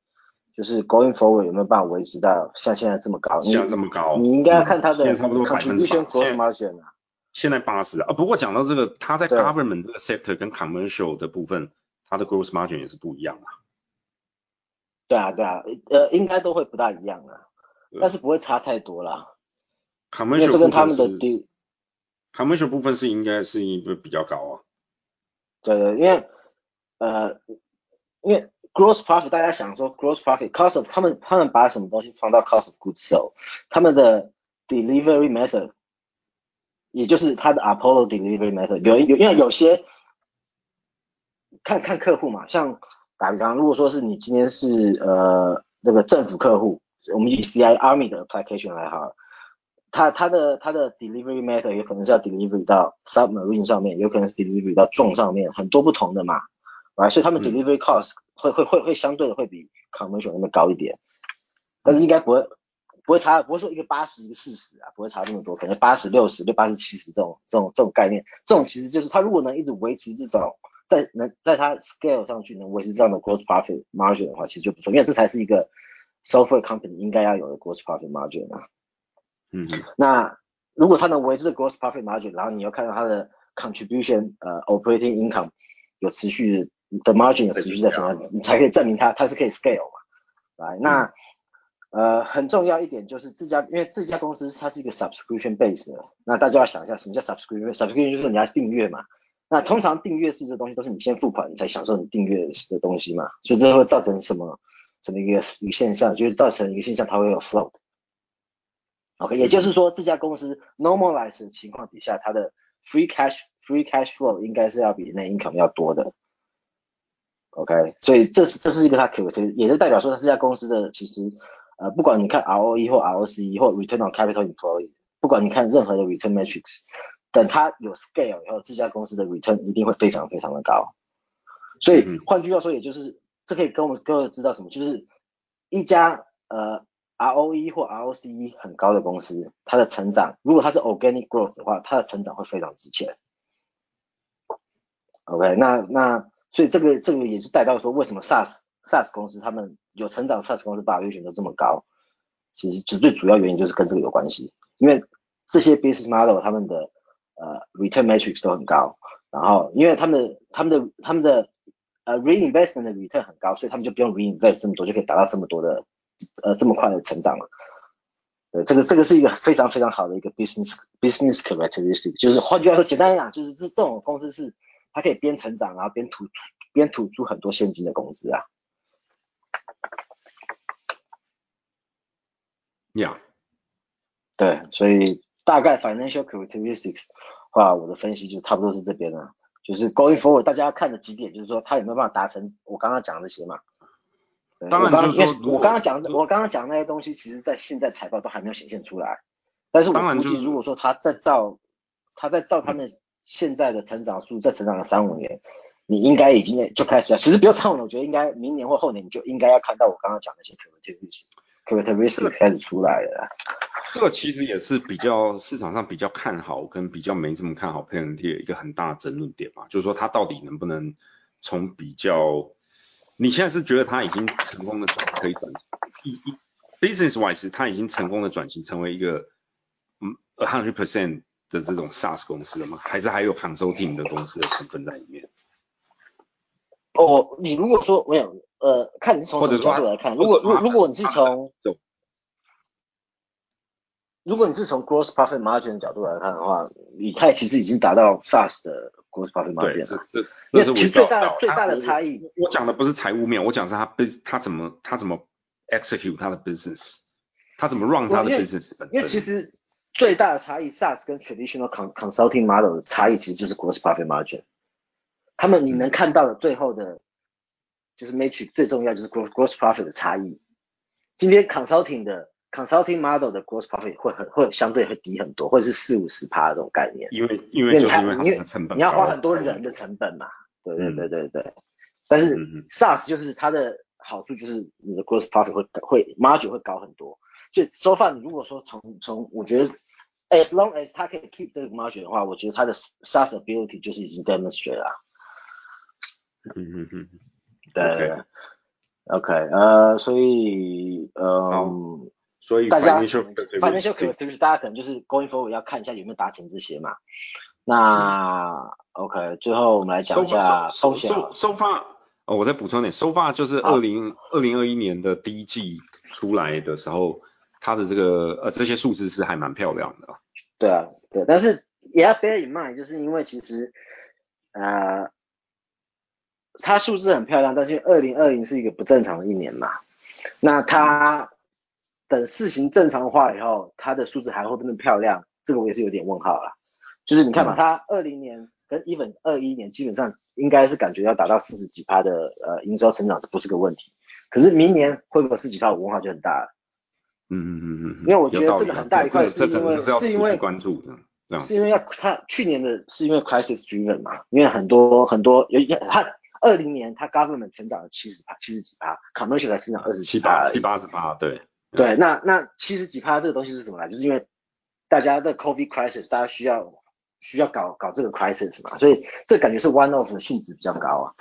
就是 going forward 有没有办法维持到像现在这么高？像这么高？你应该要看它的差不多 contribution gross margin 啊。现在八十啊，不过讲到这个，它在 government 这个 sector 跟 commercial 的部分，它的 gross margin 也是不一样啊。对啊对啊，呃，应该都会不大一样啊。但是不会差太多啦。commercial 这跟他们的 commercial 部分是应该是一个比较高啊。对对，因为呃，因为 gross profit 大家想说 gross profit cost of 他们他们把什么东西放到 cost of goods sold，他们的 delivery method，也就是他的 Apollo delivery method，有有因为有些看看客户嘛，像打比方，如果说是你今天是呃那个政府客户。我们以 C I Army 的 application 来哈，它它的它的 delivery method 有可能是要 delivery 到 submarine 上面，有可能是 delivery 到 drone 上面，很多不同的嘛，啊，所以他们 delivery cost 会会会会相对的会比 commercial 那么高一点，但是应该不会，不会差，不会说一个八十一个四十啊，不会差这么多，可能八十六十六八十七十这种这种这种概念，这种其实就是它如果能一直维持这种在能在它 scale 上去能维持这样的 gross profit margin 的话，其实就不错，因为这才是一个 software company 应该要有的 gross profit margin 啊。嗯，那如果它能维持 gross profit margin，然后你要看到它的 contribution 呃 operating income 有持续的 margin 有持续在成长，你才可以证明它它是可以 scale 嘛。来，那呃很重要一点就是这家，因为这家公司它是一个 subscription base 的，那大家要想一下什么叫 subscription？subscription 就是你要订阅嘛。那通常订阅式这东西都是你先付款，你才享受你订阅的东西嘛，所以这会造成什么什么一个一个现象，就是造成一个现象，它会有 float。OK，也就是说这家公司 normalize 的情况底下，它的 free cash free cash flow 应该是要比 net income 要多的。OK，所以这是这是一个它可也是代表说它这家公司的其实呃不管你看 ROE 或 ROCE 或 return on capital employed，不管你看任何的 return metrics，等它有 scale 以后，这家公司的 return 一定会非常非常的高。所以换句话说，也就是这可以跟我们各位知道什么，就是一家呃。ROE 或 ROCE 很高的公司，它的成长，如果它是 organic growth 的话，它的成长会非常值钱。OK，那那所以这个这个也是带到说，为什么 SaaS SaaS 公司他们有成长 SaaS 公司 value 選都这么高？其实就最主要原因就是跟这个有关系，因为这些 business model 他们的呃 return metrics 都很高，然后因为他们的他们的他们的呃 reinvestment 的 return 很高，所以他们就不用 reinvest 这么多，就可以达到这么多的。呃，这么快的成长了，对，这个这个是一个非常非常好的一个 business business characteristic，就是换句话说，简单来讲，就是这这种公司是它可以边成长然后边吐边吐出很多现金的公司啊。Yeah，对，所以大概 financial characteristics 话，我的分析就差不多是这边了，就是 going forward，大家要看的几点，就是说他有没有办法达成我刚刚讲的那些嘛。当然，就是说，我刚刚讲的，我刚刚讲那些东西，其实在现在财报都还没有显现出来。但是我估计，如果说他在照，他在照他们现在的成长速，再成长个三五年，你应该已经就开始了。其实不要唱了，我觉得应该明年或后年，你就应该要看到我刚刚讲那些 characteristics，characteristics 开始出来了。这个其实也是比较市场上比较看好跟比较没这么看好 p a n t 一个很大的争论点嘛，就是说它到底能不能从比较。你现在是觉得它已经成功的转可以转一一 business wise，它已经成功的转型成为一个嗯 a hundred percent 的这种 SaaS 公司了吗？还是还有 consulting 的公司的成分在里面？哦，你如果说我想，呃，看你是从什么角度来看，如果如如果你是从如果你是从 gross profit margin 的角度来看的话，以太其实已经达到 SaaS 的 gross profit margin 了。这这这是最大的最大的差异。我讲的不是财务面，我讲是他 bus 他怎么他怎么 execute 他的 business，他怎么 run 他的 business 本身。因为其实最大的差异，SaaS 跟 traditional consulting model 的差异其实就是 gross profit margin。他们你能看到的最后的，就是 matrix 最重要就是 gross gross profit 的差异。今天 consulting 的。Consulting model 的 gross profit 会很会相对会低很多，或者是四五十趴这种概念。因为因为就是因为因为成本，你要花很多人的成本嘛。对对对对对。但是 SaaS 就是它的好处就是你的 gross profit 会会 margin 会高很多。所以 so far 如果说从从我觉得 as long as 它可以 keep 这个 margin 的话，我觉得它的 SaaS ability 就是已经 demonstrate 了。嗯嗯嗯。对。OK，呃，所以嗯。所以大家 financial characteristics 大家可能就是 going forward 要看一下有没有达成这些嘛。那 OK，最后我们来讲一下风险。收发哦，我再补充点，收发就是二零二零二一年的第一季出来的时候，它的这个呃这些数字是还蛮漂亮的。对啊，对，但是也要 bear in mind，就是因为其实呃它数字很漂亮，但是二零二零是一个不正常的一年嘛，那它。等事情正常化以后，它的数字还会那么漂亮，这个我也是有点问号了。就是你看嘛，它二零年跟 even 二一年基本上应该是感觉要达到四十几趴的呃营收成长，这不是个问题。可是明年会不会四十几趴，我问号就很大了。嗯嗯嗯嗯。因为我觉得这个很大一块是因为是因为关注的，是因为要他去年的是因为 crisis driven 嘛，因为很多很多有他二零年他 government 成长了七十趴七十几趴，commercial 才成长二十七八七八十八对。对，那那七十几趴这个东西是什么呢？就是因为大家的 COVID crisis，大家需要需要搞搞这个 crisis 嘛，所以这感觉是 one of 的性质比较高啊。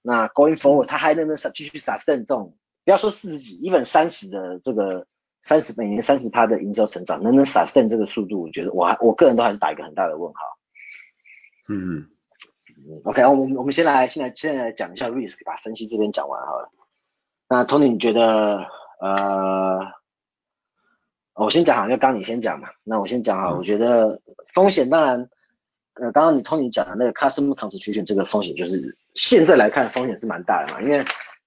那 going forward，它还能不能继续 sustain 这种，不要说四十几，even 三十的这个三十每年三十趴的营收成长，能不能 sustain 这个速度？我觉得我还我个人都还是打一个很大的问号。嗯，OK，我们我们先来先来现在来讲一下 risk，吧分析这边讲完好了。那 Tony，你觉得？呃，我先讲好，就刚你先讲嘛。那我先讲哈，我觉得风险当然，呃，刚刚你 Tony 讲的那个 customer concentration 这个风险，就是现在来看风险是蛮大的嘛。因为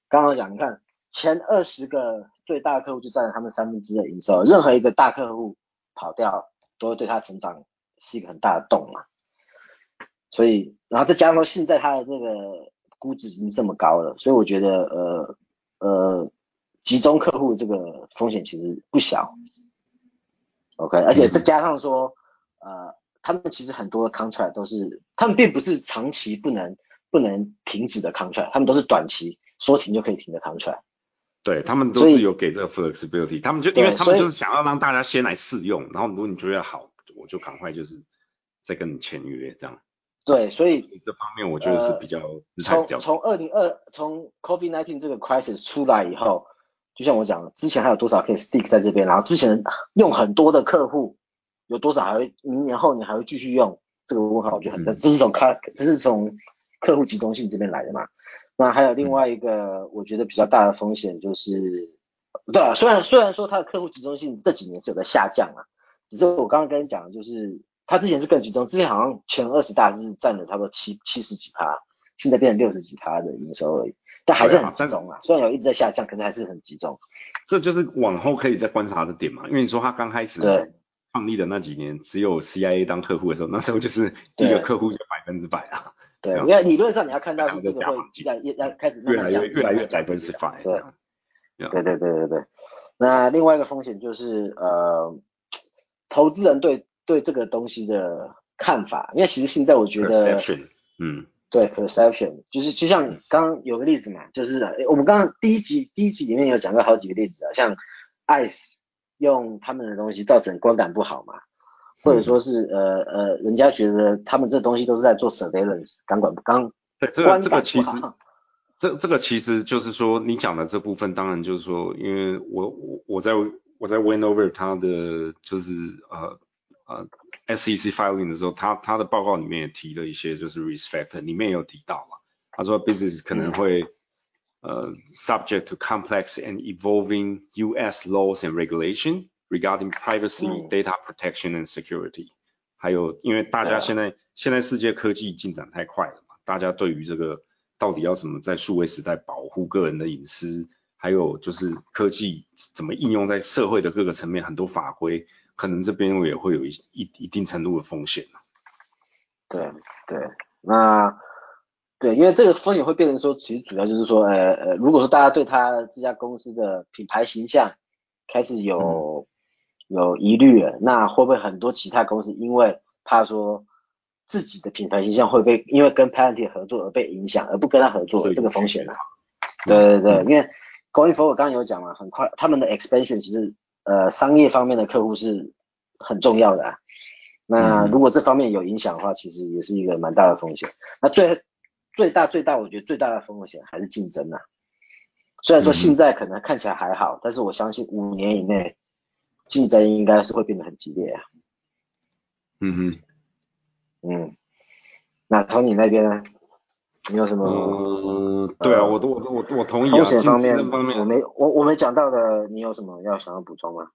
刚刚讲，你看前二十个最大的客户就占了他们三分之一的营收，任何一个大客户跑掉，都会对他成长是一个很大的洞嘛。所以，然后再加上说现在它的这个估值已经这么高了，所以我觉得，呃呃。集中客户这个风险其实不小，OK，而且再加上说，呃，他们其实很多的 contract 都是，他们并不是长期不能不能停止的 contract，他们都是短期说停就可以停的 contract。对他们都是有给这个 flexibility，他们就因为他们就是想要让大家先来试用，然后如果你觉得好，我就赶快就是再跟你签约这样。对，所以这方面我觉得是比较从从二零二从 COVID-19 这个 crisis 出来以后。就像我讲，之前还有多少可以 stick 在这边，然后之前用很多的客户，有多少还会明年后年还会继续用？这个问号我觉得很，这是从客，这是从客户集中性这边来的嘛。那还有另外一个我觉得比较大的风险就是，对啊，虽然虽然说它的客户集中性这几年是有在下降啊，只是我刚刚跟你讲的就是，它之前是更集中，之前好像前二十大是占了差不多七七十几趴，现在变成六十几趴的营收而已。但还是很集中啊，虽然有一直在下降，可是还是很集中。这就是往后可以再观察的点嘛，因为你说他刚开始创立的那几年，只有 CIA 当客户的时候，那时候就是第一个客户就百分之百啊。对，因为理论上你要看到是这个会要要开始越来越越来越百分之百。对，对对对对对。那另外一个风险就是呃，投资人对对这个东西的看法，因为其实现在我觉得，嗯。对，perception 就是就像刚刚有个例子嘛，就是我们刚刚第一集第一集里面有讲过好几个例子啊，像 ice 用他们的东西造成观感不好嘛，或者说是呃呃，人家觉得他们这东西都是在做 surveillance，感管刚对这个这个其实 这这个其实就是说你讲的这部分，当然就是说，因为我我我在我在 win over 他的就是呃呃。SEC filing 的时候，他他的报告里面也提了一些，就是 risk factor 里面有提到嘛，他说 business 可能会呃 subject to complex and evolving U.S. laws and regulation regarding privacy, data protection and security。还有，因为大家现在现在世界科技进展太快了嘛，大家对于这个到底要怎么在数位时代保护个人的隐私，还有就是科技怎么应用在社会的各个层面，很多法规。可能这边我也会有一一一定程度的风险对对，那对，因为这个风险会变成说，其实主要就是说，呃呃，如果说大家对他这家公司的品牌形象开始有有疑虑了，那会不会很多其他公司因为怕说自己的品牌形象会被因为跟 Palantir 合作而被影响，而不跟他合作，这个风险呢？对对对，因为 Going forward 我刚刚有讲嘛，很快他们的 expansion 其实。呃，商业方面的客户是很重要的啊。那如果这方面有影响的话，其实也是一个蛮大的风险。那最最大最大，我觉得最大的风险还是竞争啊。虽然说现在可能看起来还好，但是我相信五年以内竞争应该是会变得很激烈啊。嗯哼，嗯，那从你那边呢？你有什么？嗯，对啊，我都我都我我同意啊。风险方面，我没我我没讲到的，你有什么要想要补充吗？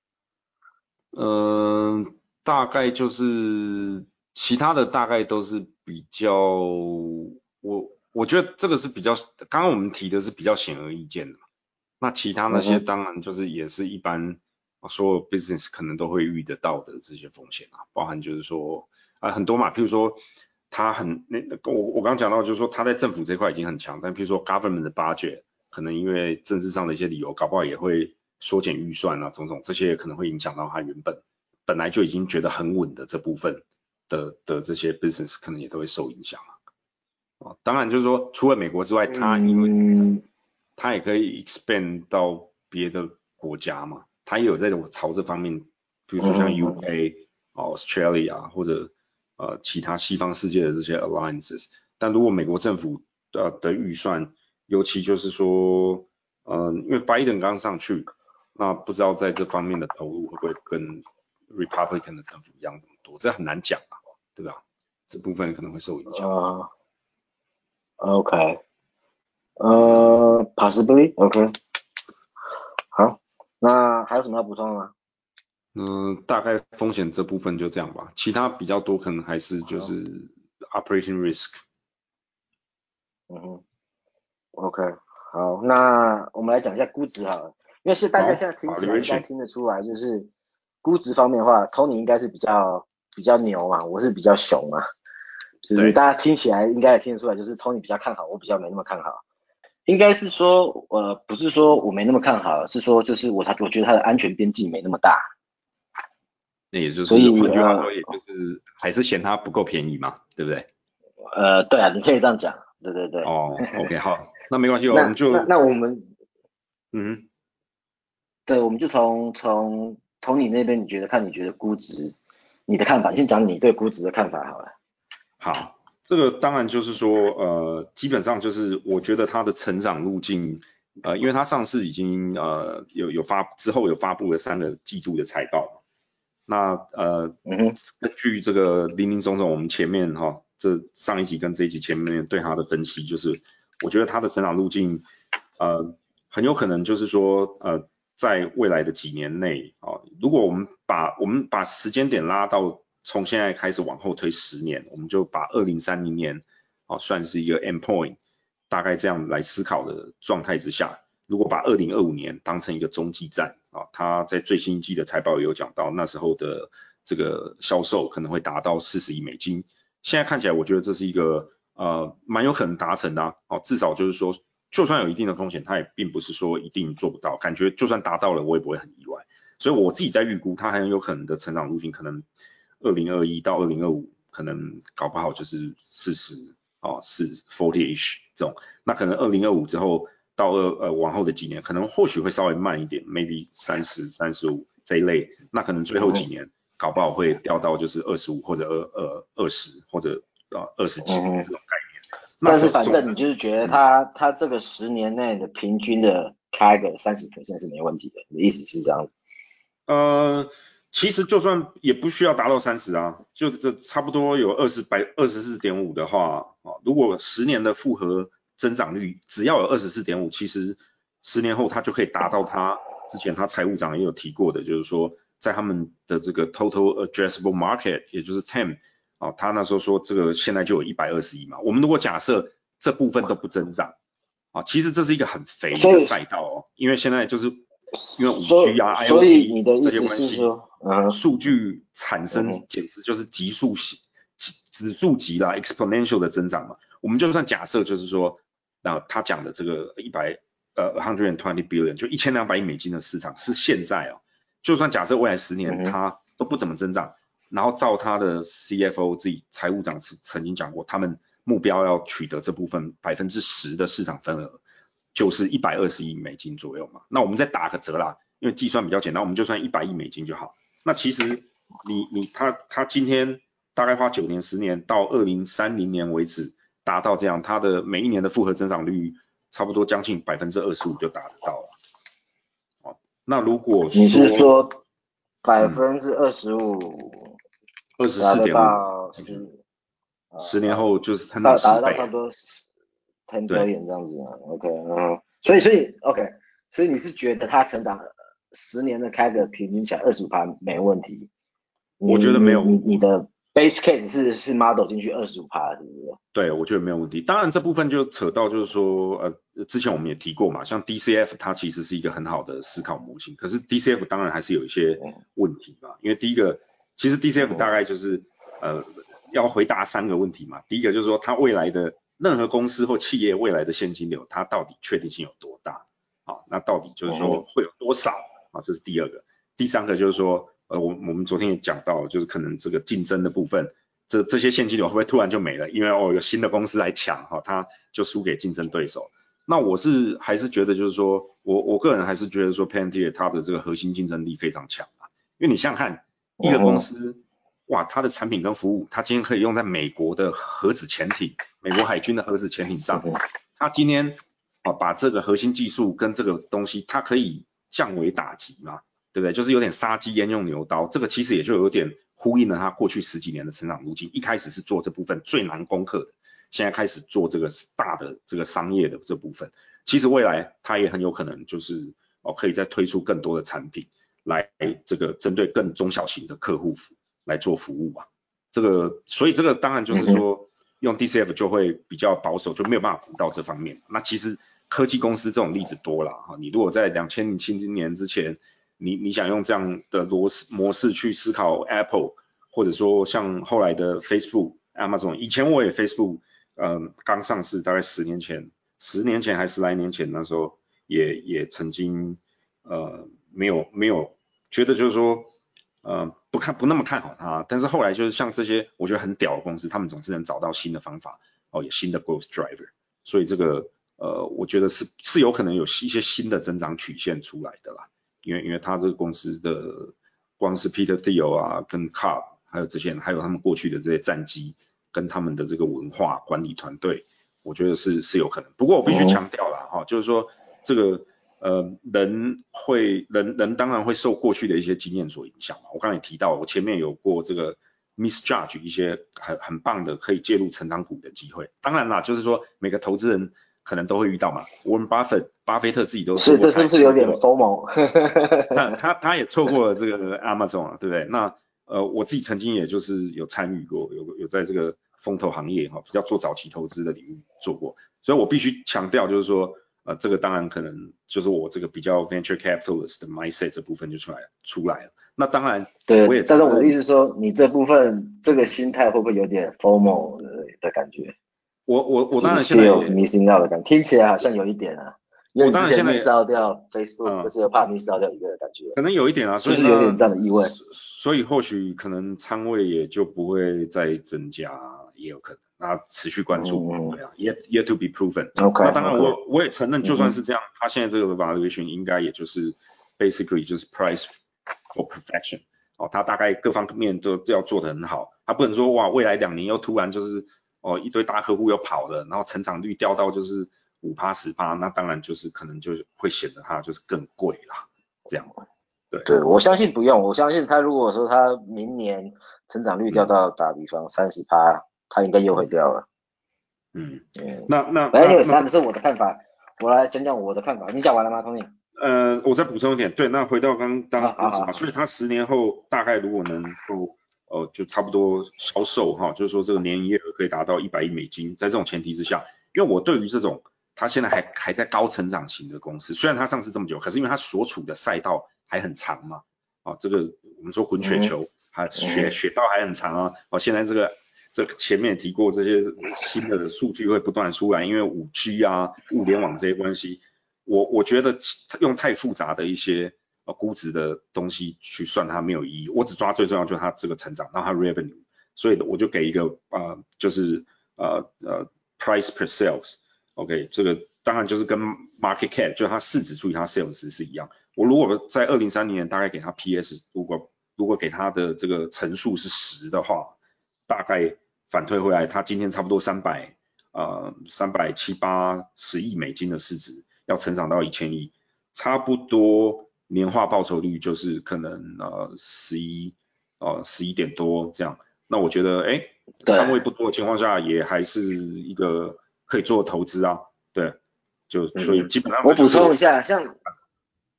嗯，大概就是其他的大概都是比较，我我觉得这个是比较，刚刚我们提的是比较显而易见的嘛。那其他那些当然就是也是一般所有 business 可能都会遇得到的这些风险啊，包含就是说啊很多嘛，譬如说。他很那我我刚刚讲到就是说他在政府这块已经很强，但譬如说 government 的 budget 可能因为政治上的一些理由，搞不好也会缩减预算啊，种种这些可能会影响到他原本本来就已经觉得很稳的这部分的的这些 business 可能也都会受影响啊。当然就是说除了美国之外，他因为他也可以 expand 到别的国家嘛。他也有在朝这方面，比如说像 UK、Australia 或者呃其他西方世界的这些 alliances。但如果美国政府的的预算，尤其就是说，嗯，因为拜登刚上去，那不知道在这方面的投入会不会跟 Republican 的政府一样这么多，这很难讲啊，对吧？这部分可能会受影响。啊，OK，呃，Possibly，OK，好，那还有什么要补充的吗？嗯，大概风险这部分就这样吧，其他比较多可能还是就是 operating risk。嗯哼，OK，好，那我们来讲一下估值好了，因为是大家现在听起来应该听得出来，就是估值方面的话，Tony 应该是比较比较牛嘛，我是比较熊嘛，就是大家听起来应该也听得出来，就是 Tony 比较看好，我比较没那么看好，应该是说，呃，不是说我没那么看好，是说就是我他我觉得它的安全边际没那么大，那也就是，换句话说，也就是还是嫌它不够便宜嘛，对不对？呃，对啊，你可以这样讲。对对对。哦，OK，好，那没关系，我们就那那我们，嗯，对，我们就从从从你那边，你觉得看你觉得估值，你的看法，先讲你对估值的看法好了。好，这个当然就是说，呃，基本上就是我觉得它的成长路径，呃，因为它上市已经呃有有发之后有发布了三个季度的财报，那呃，嗯，根据这个林林总总，我们前面哈。这上一集跟这一集前面对他的分析，就是我觉得他的成长路径，呃，很有可能就是说，呃，在未来的几年内啊，如果我们把我们把时间点拉到从现在开始往后推十年，我们就把二零三零年哦算是一个 end point，大概这样来思考的状态之下，如果把二零二五年当成一个中继站啊，他在最新一季的财报也有讲到，那时候的这个销售可能会达到四十亿美金。现在看起来，我觉得这是一个呃蛮有可能达成的哦，至少就是说，就算有一定的风险，它也并不是说一定做不到。感觉就算达到了，我也不会很意外。所以我自己在预估，它很有可能的成长路径，可能二零二一到二零二五，可能搞不好就是四十哦，是 forty-ish 这种。那可能二零二五之后到二呃往后的几年，可能或许会稍微慢一点，maybe 三十、三十五这一类。那可能最后几年。搞不好会掉到就是二十五或者二二二十或者啊二十几这种概念。但是反正你就是觉得它它这个十年内的平均的开个三十 percent 是没问题的，你的意思是这样子？呃，其实就算也不需要达到三十啊，就这差不多有二十百二十四点五的话啊，如果十年的复合增长率只要有二十四点五，其实十年后它就可以达到它之前他财务长也有提过的，就是说。在他们的这个 total addressable market，也就是 TAM，啊，他那时候说这个现在就有一百二十亿嘛。我们如果假设这部分都不增长，啊，其实这是一个很肥的赛道哦，因为现在就是因为五 G 啊、IoT 这些关系，嗯，数据产生简直就是急速型、指数级啦，exponential 的增长嘛。我们就算假设就是说，那他讲的这个一百呃 hundred and twenty billion，就一千两百亿美金的市场是现在哦。就算假设未来十年它都不怎么增长，然后照他的 CFO 自己财务长曾曾经讲过，他们目标要取得这部分百分之十的市场份额，就是一百二十亿美金左右嘛。那我们再打个折啦，因为计算比较简单，我们就算一百亿美金就好。那其实你你他他今天大概花九年十年到二零三零年为止达到这样，它的每一年的复合增长率差不多将近百分之二十五就达得到了。哦那如果你是说百分之二十五，二十四点五，十十年后就是达到差不多 ten billion 这样子啊，OK，嗯，所以所以 OK，所以你是觉得它成长十年的开个平均起来二十五趴没问题？我觉得没有，你你的。Base case 是是 model 进去二十五趴，是不是？对，我觉得没有问题。当然这部分就扯到就是说，呃，之前我们也提过嘛，像 DCF 它其实是一个很好的思考模型，可是 DCF 当然还是有一些问题嘛。因为第一个，其实 DCF 大概就是呃要回答三个问题嘛。第一个就是说，它未来的任何公司或企业未来的现金流，它到底确定性有多大？啊，那到底就是说会有多少？啊，这是第二个。第三个就是说。呃，我我们昨天也讲到，就是可能这个竞争的部分，这这些现金流会不会突然就没了？因为哦有新的公司来抢哈，它就输给竞争对手。那我是还是觉得就是说我我个人还是觉得说 Palantir 它的这个核心竞争力非常强啊，因为你想想看一个公司，哇，它的产品跟服务，它今天可以用在美国的核子潜艇，美国海军的核子潜艇上，它今天啊把这个核心技术跟这个东西，它可以降维打击嘛，对不对？就是有点杀鸡焉用牛刀，这个其实也就有点呼应了他过去十几年的成长路径，一开始是做这部分最难攻克的。现在开始做这个大的这个商业的这部分，其实未来它也很有可能就是哦，可以再推出更多的产品来这个针对更中小型的客户来做服务啊。这个所以这个当然就是说用 DCF 就会比较保守，就没有办法补到这方面。那其实科技公司这种例子多了哈，你如果在两千零七年之前，你你想用这样的模式模式去思考 Apple，或者说像后来的 Facebook、Amazon，以前我也 Facebook。嗯，刚上市大概十年前，十年前还十来年前，那时候也也曾经呃没有没有觉得就是说呃不看不那么看好它，但是后来就是像这些我觉得很屌的公司，他们总是能找到新的方法哦，有新的 growth driver，所以这个呃我觉得是是有可能有一些新的增长曲线出来的啦，因为因为他这个公司的光是 Peter Thiel 啊跟 Carp 还有这些人，还有他们过去的这些战绩。跟他们的这个文化管理团队，我觉得是是有可能。不过我必须强调了哈，就是说这个呃人会人人当然会受过去的一些经验所影响嘛。我刚才也提到，我前面有过这个 misjudge 一些很很棒的可以介入成长股的机会。当然啦，就是说每个投资人可能都会遇到嘛。Warren Buffett 巴菲特自己都是这是不是有点疯猛？他他他也错过了这个 Amazon 啊，对不对？那呃，我自己曾经也就是有参与过，有有在这个风投行业哈，比较做早期投资的领域做过，所以我必须强调就是说，呃，这个当然可能就是我这个比较 venture capitalist 的 mindset 这部分就出来出来了。那当然，对，我也，但是我的意思说，你这部分这个心态会不会有点 formal 的感觉？我我我当然现在有 missing out 的感觉，听起来好像有一点啊。我当然现在烧掉 Facebook，就是怕你烧掉一个的感觉，可能有一点啊，所以有点这样的意味，所以或许可能仓位也就不会再增加，也有可能，那持续关注，对啊，yet yet to be proven。OK，那当然我我也承认，就算是这样，他现在这个 valuation 应该也就是 basically 就是 price for perfection，哦，他大概各方面都要做得很好，他不能说哇未来两年又突然就是哦一堆大客户又跑了，然后成长率掉到就是。五趴十趴，那当然就是可能就会显得它就是更贵啦，这样。对，对我相信不用，我相信他如果说他明年成长率掉到打比方三十趴，他应该又会掉了。嗯嗯，那那哎，那只是我的看法，我来讲讲我的看法。你讲完了吗，Tony？呃，我再补充一点，对，那回到刚刚刚所以他十年后大概如果能够呃就差不多销售哈，就是说这个年营业额可以达到一百亿美金，在这种前提之下，因为我对于这种它现在还还在高成长型的公司，虽然它上市这么久，可是因为它所处的赛道还很长嘛，啊，这个我们说滚雪球，它雪雪道还很长啊，哦，现在这个这前面提过这些新的数据会不断出来，因为五 G 啊、物联网这些关系，我我觉得用太复杂的一些估值的东西去算它没有意义，我只抓最重要就是它这个成长，然后它 revenue，所以我就给一个呃就是呃呃 price per sales。OK，这个当然就是跟 market cap，就是它市值除以它 sales 值是一样。我如果在二零三零年大概给它 PS，如果如果给它的这个乘数是十的话，大概反推回来，它今天差不多三百呃三百七八十亿美金的市值，要成长到一千亿，差不多年化报酬率就是可能呃十一呃十一点多这样。那我觉得哎，仓位不多的情况下，也还是一个。可以做投资啊，对，就所以基本上我补充一下，像，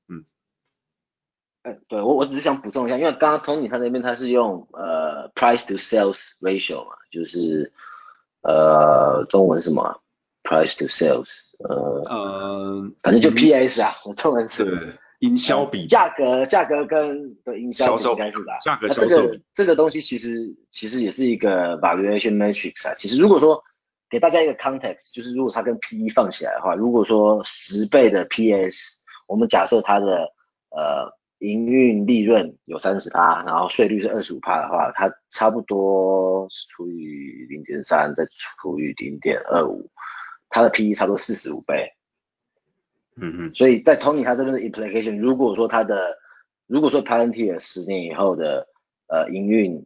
嗯，哎，对我我只是想补充一下，因为刚刚 Tony 他那边他是用呃 price to sales ratio 嘛，就是呃中文是什么 price to sales，呃呃，反正就 PS 啊，我中文是营销比价格价格跟的营销应该是吧？价格销售这个东西其实其实也是一个 valuation matrix 啊，其实如果说给大家一个 context，就是如果它跟 P/E 放起来的话，如果说十倍的 P/S，我们假设它的呃营运利润有三十趴，然后税率是二十五趴的话，它差不多除以零点三再除以零点二五，它的 P/E 差不多四十五倍。嗯嗯。所以在 Tony 他这边的 implication，如果说他的，如果说 Palantir 十年以后的呃营运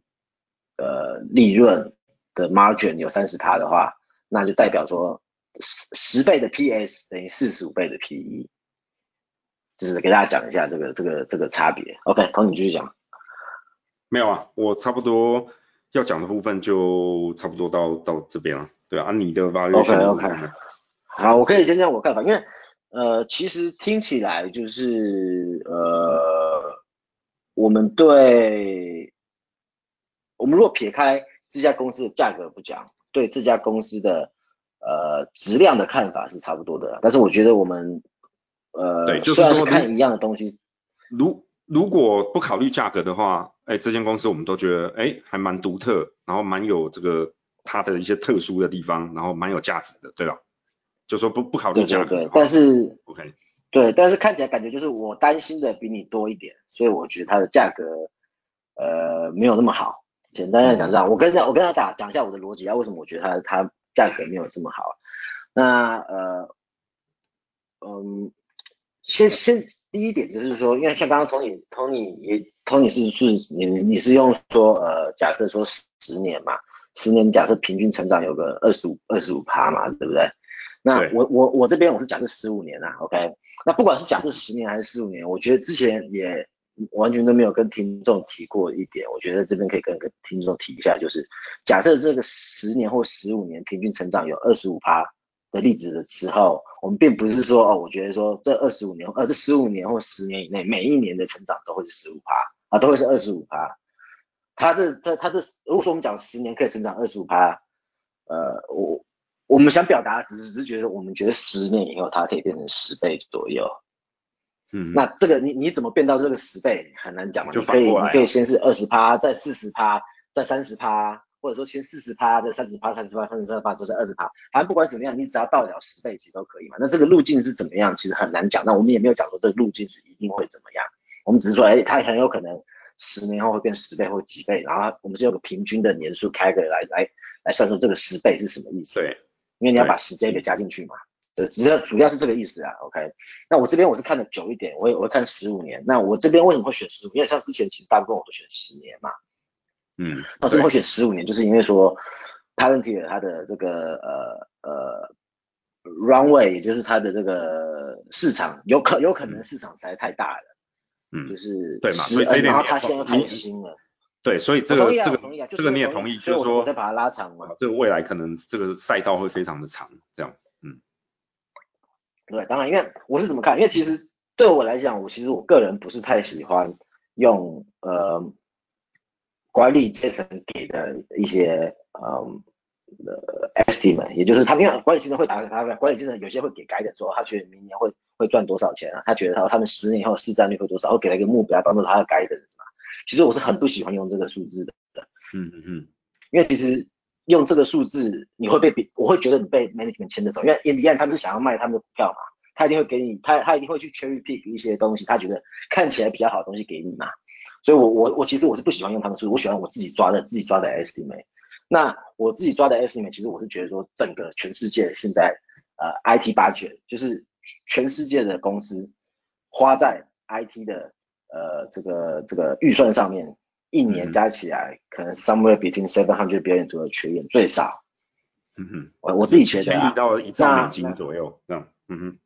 呃利润的 margin 有三十趴的话，那就代表说十十倍的 PS 等于四十五倍的 PE，就是给大家讲一下这个这个这个差别。OK，Tony 继续讲。没有啊，我差不多要讲的部分就差不多到到这边了。对啊，你的 valuation。OK OK。好，我可以先讲我看法，因为呃，其实听起来就是呃，我们对，我们如果撇开这家公司的价格不讲，对这家公司的呃质量的看法是差不多的。但是我觉得我们呃，对，就是说看一样的东西，如如果不考虑价格的话。哎，这间公司我们都觉得哎还蛮独特，然后蛮有这个它的一些特殊的地方，然后蛮有价值的，对吧？就说不不考虑价格，对，但是 OK，对，但是看起来感觉就是我担心的比你多一点，所以我觉得它的价格呃没有那么好。简单来讲，这样我跟我跟他打讲一下我的逻辑啊，为什么我觉得它它价格没有这么好？那呃嗯。先先第一点就是说，因为像刚刚 Tony Tony 也 Tony 是是你你是用说呃假设说十年嘛，十年假设平均成长有个二十五二十五趴嘛，对不对？那我我我这边我是假设十五年啊，OK？那不管是假设十年还是十五年，我觉得之前也完全都没有跟听众提过一点，我觉得这边可以跟跟听众提一下，就是假设这个十年或十五年平均成长有二十五趴。的例子的时候，我们并不是说哦，我觉得说这二十五年，呃，这十五年或十年以内，每一年的成长都会是十五趴啊，都会是二十五趴。他这这他这，如果说我们讲十年可以成长二十五趴，呃，我我们想表达只是只是觉得我们觉得十年以后它可以变成十倍左右。嗯，那这个你你怎么变到这个十倍很难讲嘛？就可以你可以先是二十趴，再四十趴，再三十趴。或者说先四十趴再三十趴、三十趴、三十三趴，就是二十趴，反正不管怎么样，你只要到了十倍，其实都可以嘛。那这个路径是怎么样，其实很难讲。那我们也没有讲说这个路径是一定会怎么样，我们只是说，哎，它很有可能十年后会变十倍或几倍，然后我们是有个平均的年数开个来来来算出这个十倍是什么意思。对，因为你要把时间给加进去嘛。对，只要主要是这个意思啊。OK，那我这边我是看的久一点，我也我看十五年。那我这边为什么会选十五？因为像之前其实大部分我都选十年嘛。嗯，那这么会选十五年，就是因为说，Palantir 它的这个呃呃 runway，也就是它的这个市场有可有可能市场实在太大了，嗯，就是对嘛，所以这一点然后它现在太新了，对，所以这个这个这个你也同意，就是说再把它拉长嘛，这个未来可能这个赛道会非常的长，这样，嗯，对，当然，因为我是怎么看，因为其实对我来讲，我其实我个人不是太喜欢用呃。管理阶层给的一些嗯呃 estimate，也就是他们因为管理阶层会打给他们，管理阶层有些会给改的说他觉得明年会会赚多少钱啊，他觉得他他们十年以后市占率会多少，会给他一个目标，当做他的改的嘛。其实我是很不喜欢用这个数字的，嗯嗯嗯，因为其实用这个数字你会被比，我会觉得你被 management 牵着走，因为 in the end 他们是想要卖他们的股票嘛，他一定会给你，他他一定会去 cherry pick 一些东西，他觉得看起来比较好的东西给你嘛。所以，我我我其实我是不喜欢用他们数字，我喜欢我自己抓的自己抓的 estimate。那我自己抓的 estimate，其实我是觉得说，整个全世界现在呃 IT budget，就是全世界的公司花在 IT 的呃这个这个预算上面，一年加起来可能 somewhere between seven hundred billion to a trillion 最少。嗯哼，我我自己觉得啊，到一兆美金左右这样。嗯哼。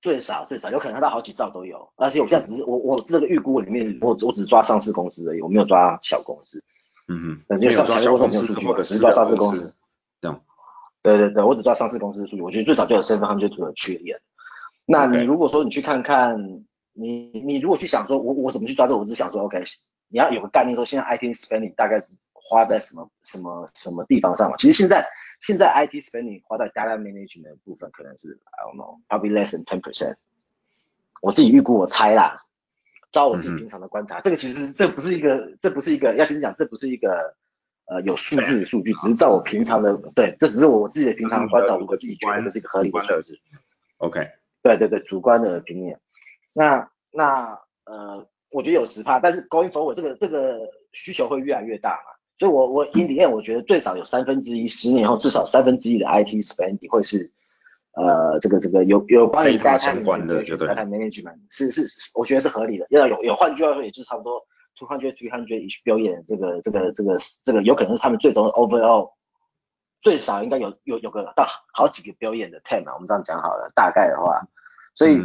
最少最少有可能到好几兆都有，而且我现在只是我我这个预估里面，我我只抓上市公司而已，我没有抓小公司。嗯哼，没有抓小公司没有数据，只抓上市公司。这样。对对对，我只抓上市公司的数据，我觉得最少就有身份，他们就有缺点。那你如果说你去看看，你你如果去想说，我我怎么去抓这个，我只想说，OK，你要有个概念，说现在 IT spending 大概是花在什么什么什么地方上嘛？其实现在。现在 IT spending 花在 data management 部分可能是 I don't know probably less than ten percent。我自己预估我猜啦，照我自己平常的观察，这个其实这不是一个这不是一个要先讲这不是一个呃有数字的数据，只是照我平常的对，这只是我自己的平常观察，我自己觉得这是一个合理的数字。OK，对对对，主观的评验。那那呃，我觉得有十趴，但是 going forward 这个这个需求会越来越大嘛。所以，我我 in the end 我觉得最少有三分之一，十年后至少三分之一的 IT spending 会是呃，这个这个有有关于 data 相关的，对对，data management 是是是，我觉得是合理的。要有有，换句话说，也就是差不多 two hundred three hundred each 表演，这个这个这个这个有可能是他们最终 overall 最少应该有有有个到好几个表演的 ten 嘛，我们这样讲好了，大概的话，所以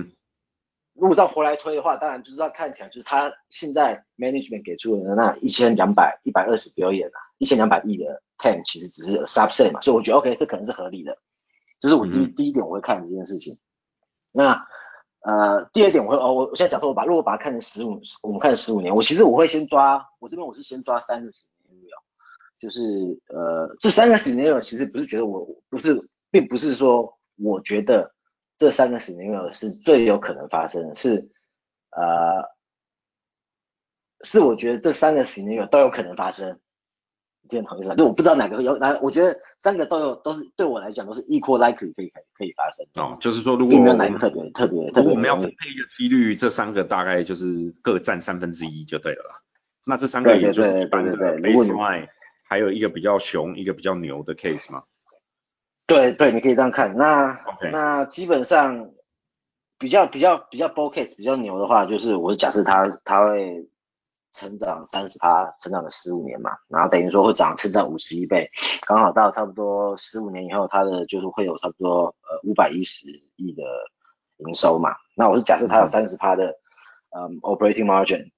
如果照回来推的话，当然就是要看起来就是他现在 management 给出的那一千两百一百二十表演啊，一千两百亿的 ten 其实只是 subset 嘛，所以我觉得 OK，这可能是合理的。这是我第第一点我会看这件事情。那呃第二点我会哦我我现在假设我把如果把它看成十五，我们看十五年，我其实我会先抓我这边我是先抓三个十年有，就是呃这三个十年有其实不是觉得我不是并不是说我觉得这三个 scenario 是最有可能发生的，是呃是我觉得这三个 scenario 都有可能发生。天同意思，就我不知道哪个有哪，我觉得三个都有，都是对我来讲都是 equal likely 可以可以可以发生。哦，就是说如果没有哪个特别特别，如果我们要分配一个几率，这三个大概就是各占三分之一就对了啦。那这三个也就是一般的 baseline，还有一个比较熊，一个比较牛的 case 吗？对对，你可以这样看。那那基本上比较比较比较 bull case 比较牛的话，就是我是假设它它会。成长三十趴，成长了十五年嘛，然后等于说会涨成长五十一倍，刚好到差不多十五年以后，它的就是会有差不多呃五百一十亿的营收嘛。那我是假设它有三十趴的嗯 operating margin。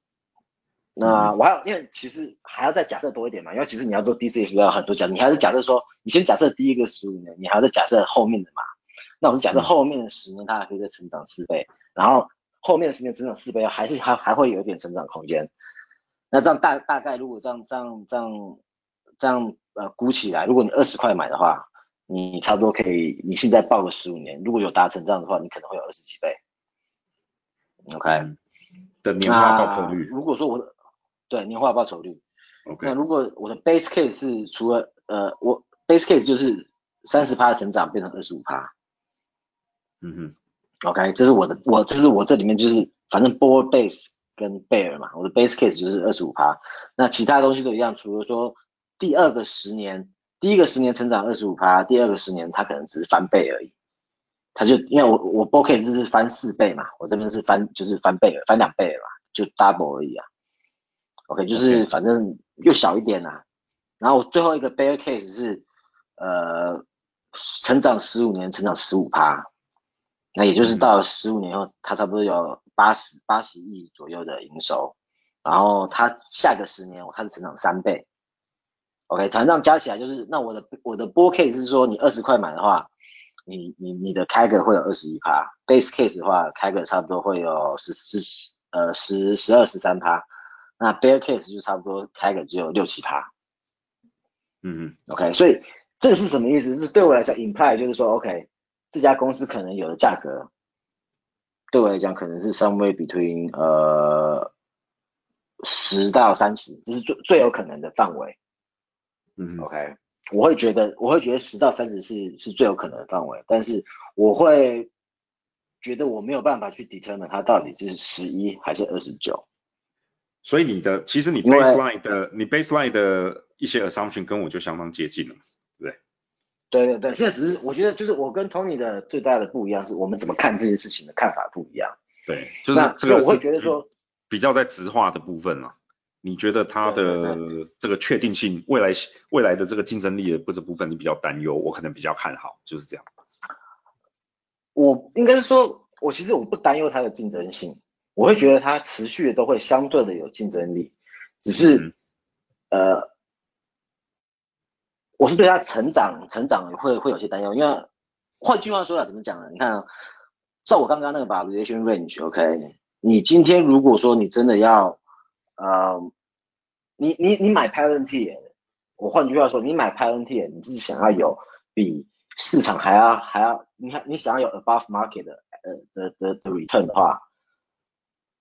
那我还有，因为其实还要再假设多一点嘛，因为其实你要做 DCF 要很多假设，你还是假设说，你先假设第一个十五年，你还要再假设后面的嘛。那我们假设后面的十年它还可以再成长四倍，然后后面的十年成长四倍，还是还还会有一点成长空间。那这样大大概如果这样这样这样这样呃估起来，如果你二十块买的话，你差不多可以，你现在报个十五年，如果有达成这样的话，你可能会有二十几倍。OK，的年化报酬率。如果说我的对年化报酬率，OK，那如果我的 base case 是除了呃我 base case 就是三十趴的成长变成二十五趴。嗯哼，OK，这是我的我这是我这里面就是反正 board base。跟贝尔嘛，我的 base case 就是二十五趴，那其他东西都一样，除了说第二个十年，第一个十年成长二十五趴，第二个十年它可能只是翻倍而已，它就因为我我 b o case 是翻四倍嘛，我这边是翻就是翻倍了，翻两倍了嘛，就 double 而已啊，OK 就是反正又小一点呐，然后最后一个 bear case 是呃成长十五年，成长十五趴。那也就是到十五年后，它差不多有八十八十亿左右的营收，然后它下个十年，它是成长三倍。OK，成长加起来就是，那我的我的波 case 是说，你二十块买的话，你你你的开个会有二十一趴，base case 的话开个差不多会有十十呃十十二十三趴，那 bear case 就差不多开个只有六七趴。嗯嗯，OK，所以这个是什么意思？是对我来讲 imply 就是说 OK。这家公司可能有的价格，对我来讲可能是 somewhere between 呃十到三十，这是最最有可能的范围。嗯，OK，我会觉得我会觉得十到三十是是最有可能的范围，但是我会觉得我没有办法去 determine 它到底是十一还是二十九。所以你的其实你 baseline 的你 baseline 的一些 assumption 跟我就相当接近了。对对对对对，现在只是我觉得就是我跟 Tony 的最大的不一样，是我们怎么看这件事情的看法不一样。对，就是这个我会觉得说比较在直化的部分啊，你觉得它的这个确定性，未来未来的这个竞争力的不这部分你比较担忧，我可能比较看好，就是这样。我应该是说，我其实我不担忧它的竞争性，我会觉得它持续的都会相对的有竞争力，只是呃。我是对它成长成长会会有些担忧，因为换句话说了，怎么讲呢？你看，照我刚刚那个 valuation range，OK，你今天如果说你真的要，呃，你你你买 Palantir，我换句话说，你买 Palantir，你自己想要有比市场还要还要，你看你想要有 above market 的呃的的的 return 的话，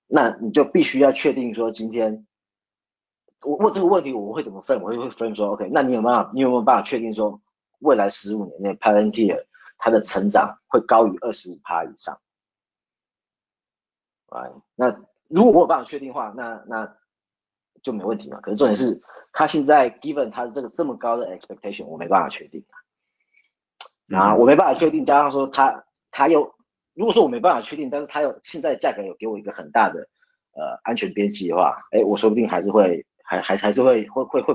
那你就必须要确定说今天。我问这个问题，我会怎么分？我会会分说，OK，那你有办法？你有没有办法确定说，未来十五年内，Palantir 它的成长会高于二十五趴以上？哎，那如果我有办法确定的话，那那就没问题嘛。可是重点是，他现在 given 他的这个这么高的 expectation，我没办法确定啊。啊我没办法确定，加上说他他又如果说我没办法确定，但是他有现在价格有给我一个很大的呃安全边际的话，哎，我说不定还是会还还还是会会会会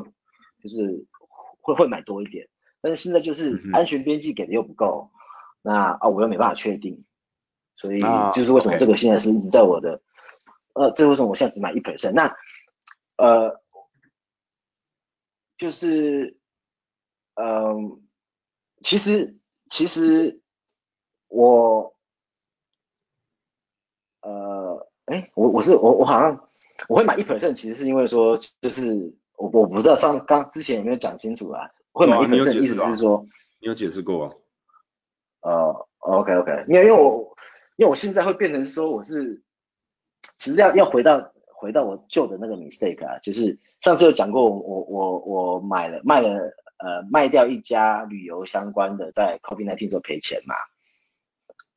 就是会会买多一点。但是现在就是安全边际给的又不够，那啊我又没办法确定，所以就是为什么这个现在是一直在我的呃，这为什么我现在只买一 percent？那呃就是嗯，其实其实我呃哎我我是我我好像我会买一 percent，其实是因为说就是我我不知道上刚之前有没有讲清楚啊。会买一本证，意思是说，你有解释过啊？呃，OK OK，因为因为我因为我现在会变成说我是，其实要要回到回到我旧的那个 mistake 啊，就是上次有讲过，我我我买了卖了呃卖掉一家旅游相关的，在 COVID-19 时候赔钱嘛，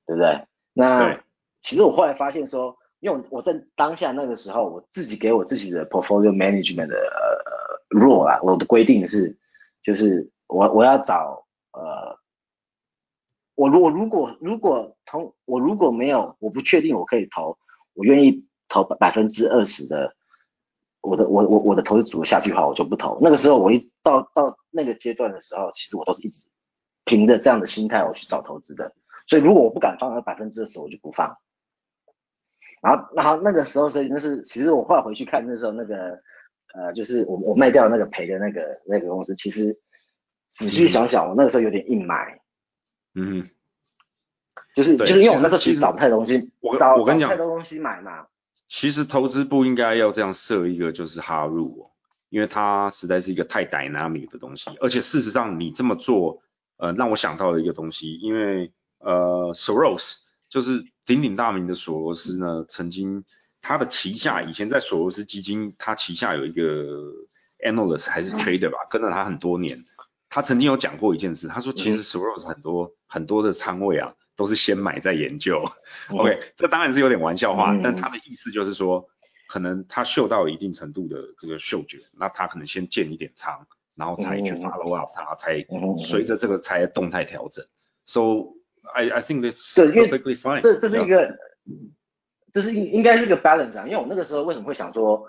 对不对？那其实我后来发现说，因为我在当下那个时候，我自己给我自己的 portfolio management 的呃 rule 啊，我的规定是。就是我我要找呃，我如果如果如果投我如果没有我不确定我可以投，我愿意投百分之二十的我的我我我的投资组合下去的话，我就不投。那个时候我一到到那个阶段的时候，其实我都是一直凭着这样的心态我去找投资的。所以如果我不敢放那百分之二十，我就不放。然后然后那个时候所以那是其实我后来回去看那时候那个。呃，就是我我卖掉那个赔的那个那个公司，其实仔细想想，我那个时候有点硬买，嗯，就是就是因为我那时候其实找不太多东西，我找我跟你讲太多东西买嘛。其实投资不应该要这样设一个就是哈入，因为它实在是一个太 dynamic 的东西，而且事实上你这么做，呃，让我想到了一个东西，因为呃，Soros 就是鼎鼎大名的索罗斯呢，曾经。他的旗下以前在索罗斯基金，他旗下有一个 analyst 还是 trader 吧，跟了他很多年。他曾经有讲过一件事，他说其实索罗斯很多很多的仓位啊，都是先买再研究。OK，这当然是有点玩笑话，但他的意思就是说，可能他嗅到一定程度的这个嗅觉，那他可能先建一点仓，然后才去 follow up 它，才随着这个才动态调整。So I I think it's perfectly fine。这这是一个。这是应应该是一个 balance 啊，因为我那个时候为什么会想说，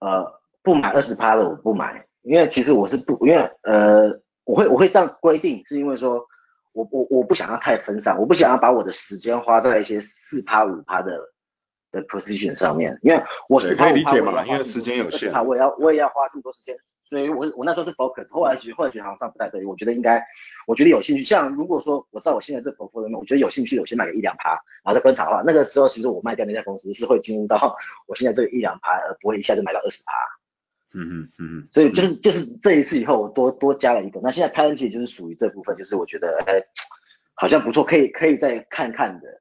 呃，不买二十趴的我不买，因为其实我是不，因为呃，我会我会这样规定，是因为说我我我不想要太分散，我不想要把我的时间花在一些四趴五趴的的 position 上面，因为我是可以理解嘛，因为时间有限，我也要我也要花这么多时间。所以我我那时候是 focus，后来觉后来觉得好像这样不太对，我觉得应该，我觉得有兴趣，像如果说我在我现在这 portfolio，我觉得有兴趣，我先买个一两趴，然后再观察的话，那个时候其实我卖掉那家公司是会进入到 我现在这个一两趴，而不会一下就买到二十趴。嗯嗯嗯嗯。所以就是就是这一次以后我多多加了一个，那现在 p a a n t 就是属于这部分，就是我觉得哎好像不错，可以可以再看看的。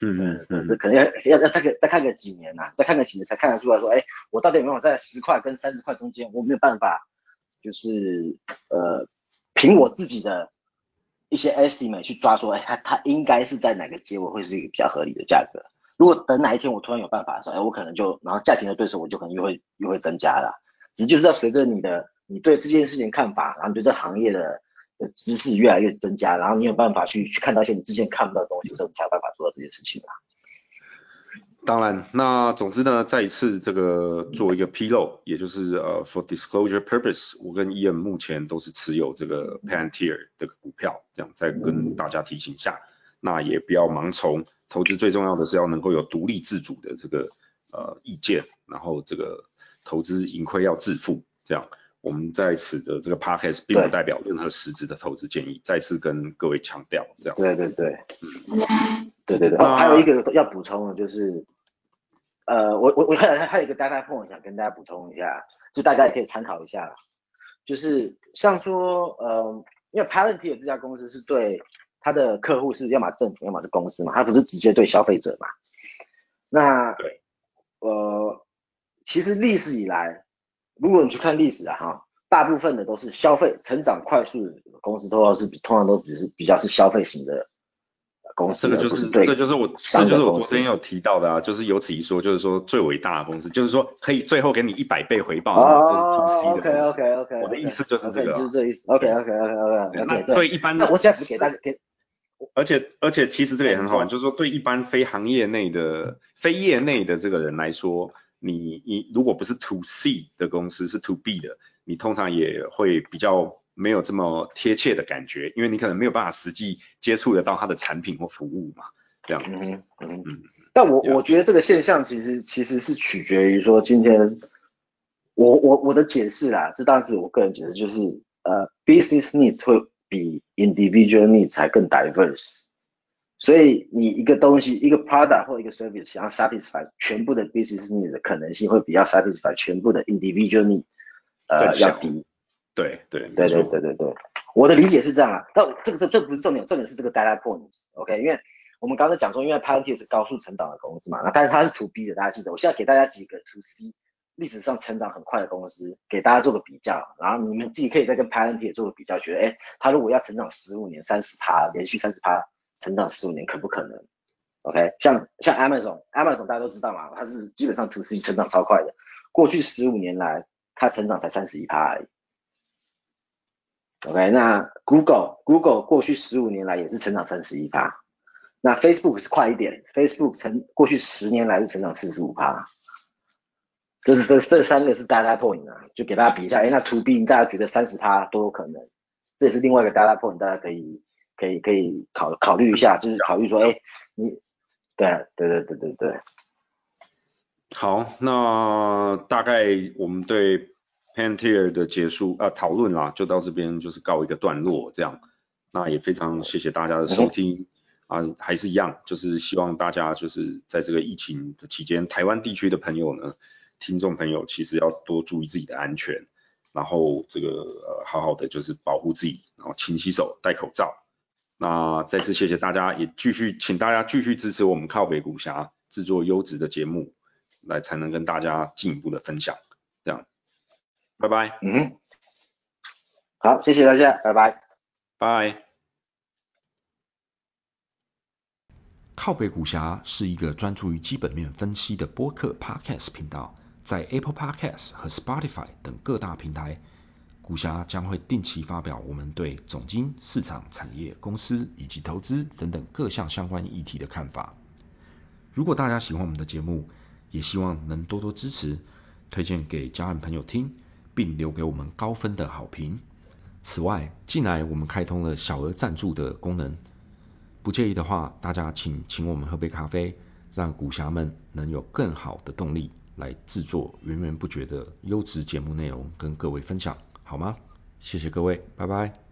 嗯嗯嗯。这可能要要要再个再看个几年呐，再看个几年才看得出来说，哎，我到底有没有在十块跟三十块中间，我没有办法。就是呃，凭我自己的一些 estimate 去抓说，哎，它它应该是在哪个结尾会是一个比较合理的价格。如果等哪一天我突然有办法的时候，哎，我可能就然后价钱的对手我就可能又会又会增加了。只是就是要随着你的你对这件事情看法，然后你对这行业的的知识越来越增加，然后你有办法去去看到一些你之前看不到的东西所以，你才有办法做到这件事情啊。当然，那总之呢，再一次这个做一个披露，也就是呃，for disclosure purpose，我跟 Ian 目前都是持有这个 Panther 的股票，这样再跟大家提醒一下，那也不要盲从，投资最重要的是要能够有独立自主的这个呃意见，然后这个投资盈亏要自负，这样。我们在此的这个 podcast 并不代表任何实质的投资建议，再次跟各位强调这样。对对对，对对对。还有一个要补充的就是。呃，我我我还还有一个 data point 想跟大家补充一下，就大家也可以参考一下，就是像说，呃，因为 Palantir 这家公司是对它的客户是要么政府，要么是公司嘛，它不是直接对消费者嘛。那对，呃，其实历史以来，如果你去看历史啊，哈，大部分的都是消费成长快速的公司，都是通常都只是比较是消费型的公司，这个就是这就是我这就是我昨天有提到的啊，就是有此一说，就是说最伟大的公司，就是说可以最后给你一百倍回报，都是 T C 的 OK OK OK，我的意思就是这个，就是这意思。OK OK OK OK。那对一般，那我现在只给大家给，而且而且其实这个也很好玩，就是说对一般非行业内的非业内的这个人来说，你你如果不是 To C 的公司，是 To B 的，你通常也会比较。没有这么贴切的感觉，因为你可能没有办法实际接触得到它的产品或服务嘛，这样。嗯嗯嗯。但我我觉得这个现象其实其实是取决于说今天我我我的解释啦，这当然是我个人解释，就是呃，business needs 会比 individual needs 才更 diverse，所以你一个东西一个 product 或一个 service 想要 satisfy 全部的 business needs 的可能性会比较 satisfy 全部的 individual need 呃要低。对对对对对对对，我的理解是这样啊，但这个这这不是重点，重点是这个 data points，OK？因为我们刚才讲说，因为 Palantir 是高速成长的公司嘛，那但是它是 to B 的，大家记得，我现在给大家几个 to C 历史上成长很快的公司，给大家做个比较，然后你们自己可以再跟 Palantir 做个比较，觉得哎，它如果要成长十五年，三十趴，连续三十趴成长十五年，可不可能？OK？像像 Amazon，Amazon 大家都知道嘛，它是基本上 to C 成长超快的，过去十五年来，它成长才三十一趴而已。OK，那 Google Google 过去十五年来也是成长三十一趴，那 Facebook 是快一点，Facebook 成过去十年来是成长四十五趴，这是这这三个是 data point 啊，就给大家比一下，哎，那 To B 大家觉得三十趴都有可能，这也是另外一个 data point，大家可以可以可以考考虑一下，就是考虑说，哎，你对对对对对对，好，那大概我们对。Pantier 的结束啊，讨论啦，就到这边就是告一个段落这样。那也非常谢谢大家的收听啊，还是一样，就是希望大家就是在这个疫情的期间，台湾地区的朋友呢，听众朋友其实要多注意自己的安全，然后这个呃好好的就是保护自己，然后勤洗手、戴口罩。那再次谢谢大家，也继续请大家继续支持我们靠北股侠制作优质的节目，来才能跟大家进一步的分享这样。拜拜。嗯，好，谢谢大家，拜拜。拜。靠北股侠是一个专注于基本面分析的播客 Podcast 频道，在 Apple Podcast 和 Spotify 等各大平台，股侠将会定期发表我们对总经、市场、产业、公司以及投资等等各项相关议题的看法。如果大家喜欢我们的节目，也希望能多多支持，推荐给家人朋友听。并留给我们高分的好评。此外，近来我们开通了小额赞助的功能，不介意的话，大家请请我们喝杯咖啡，让股侠们能有更好的动力来制作源源不绝的优质节目内容跟各位分享，好吗？谢谢各位，拜拜。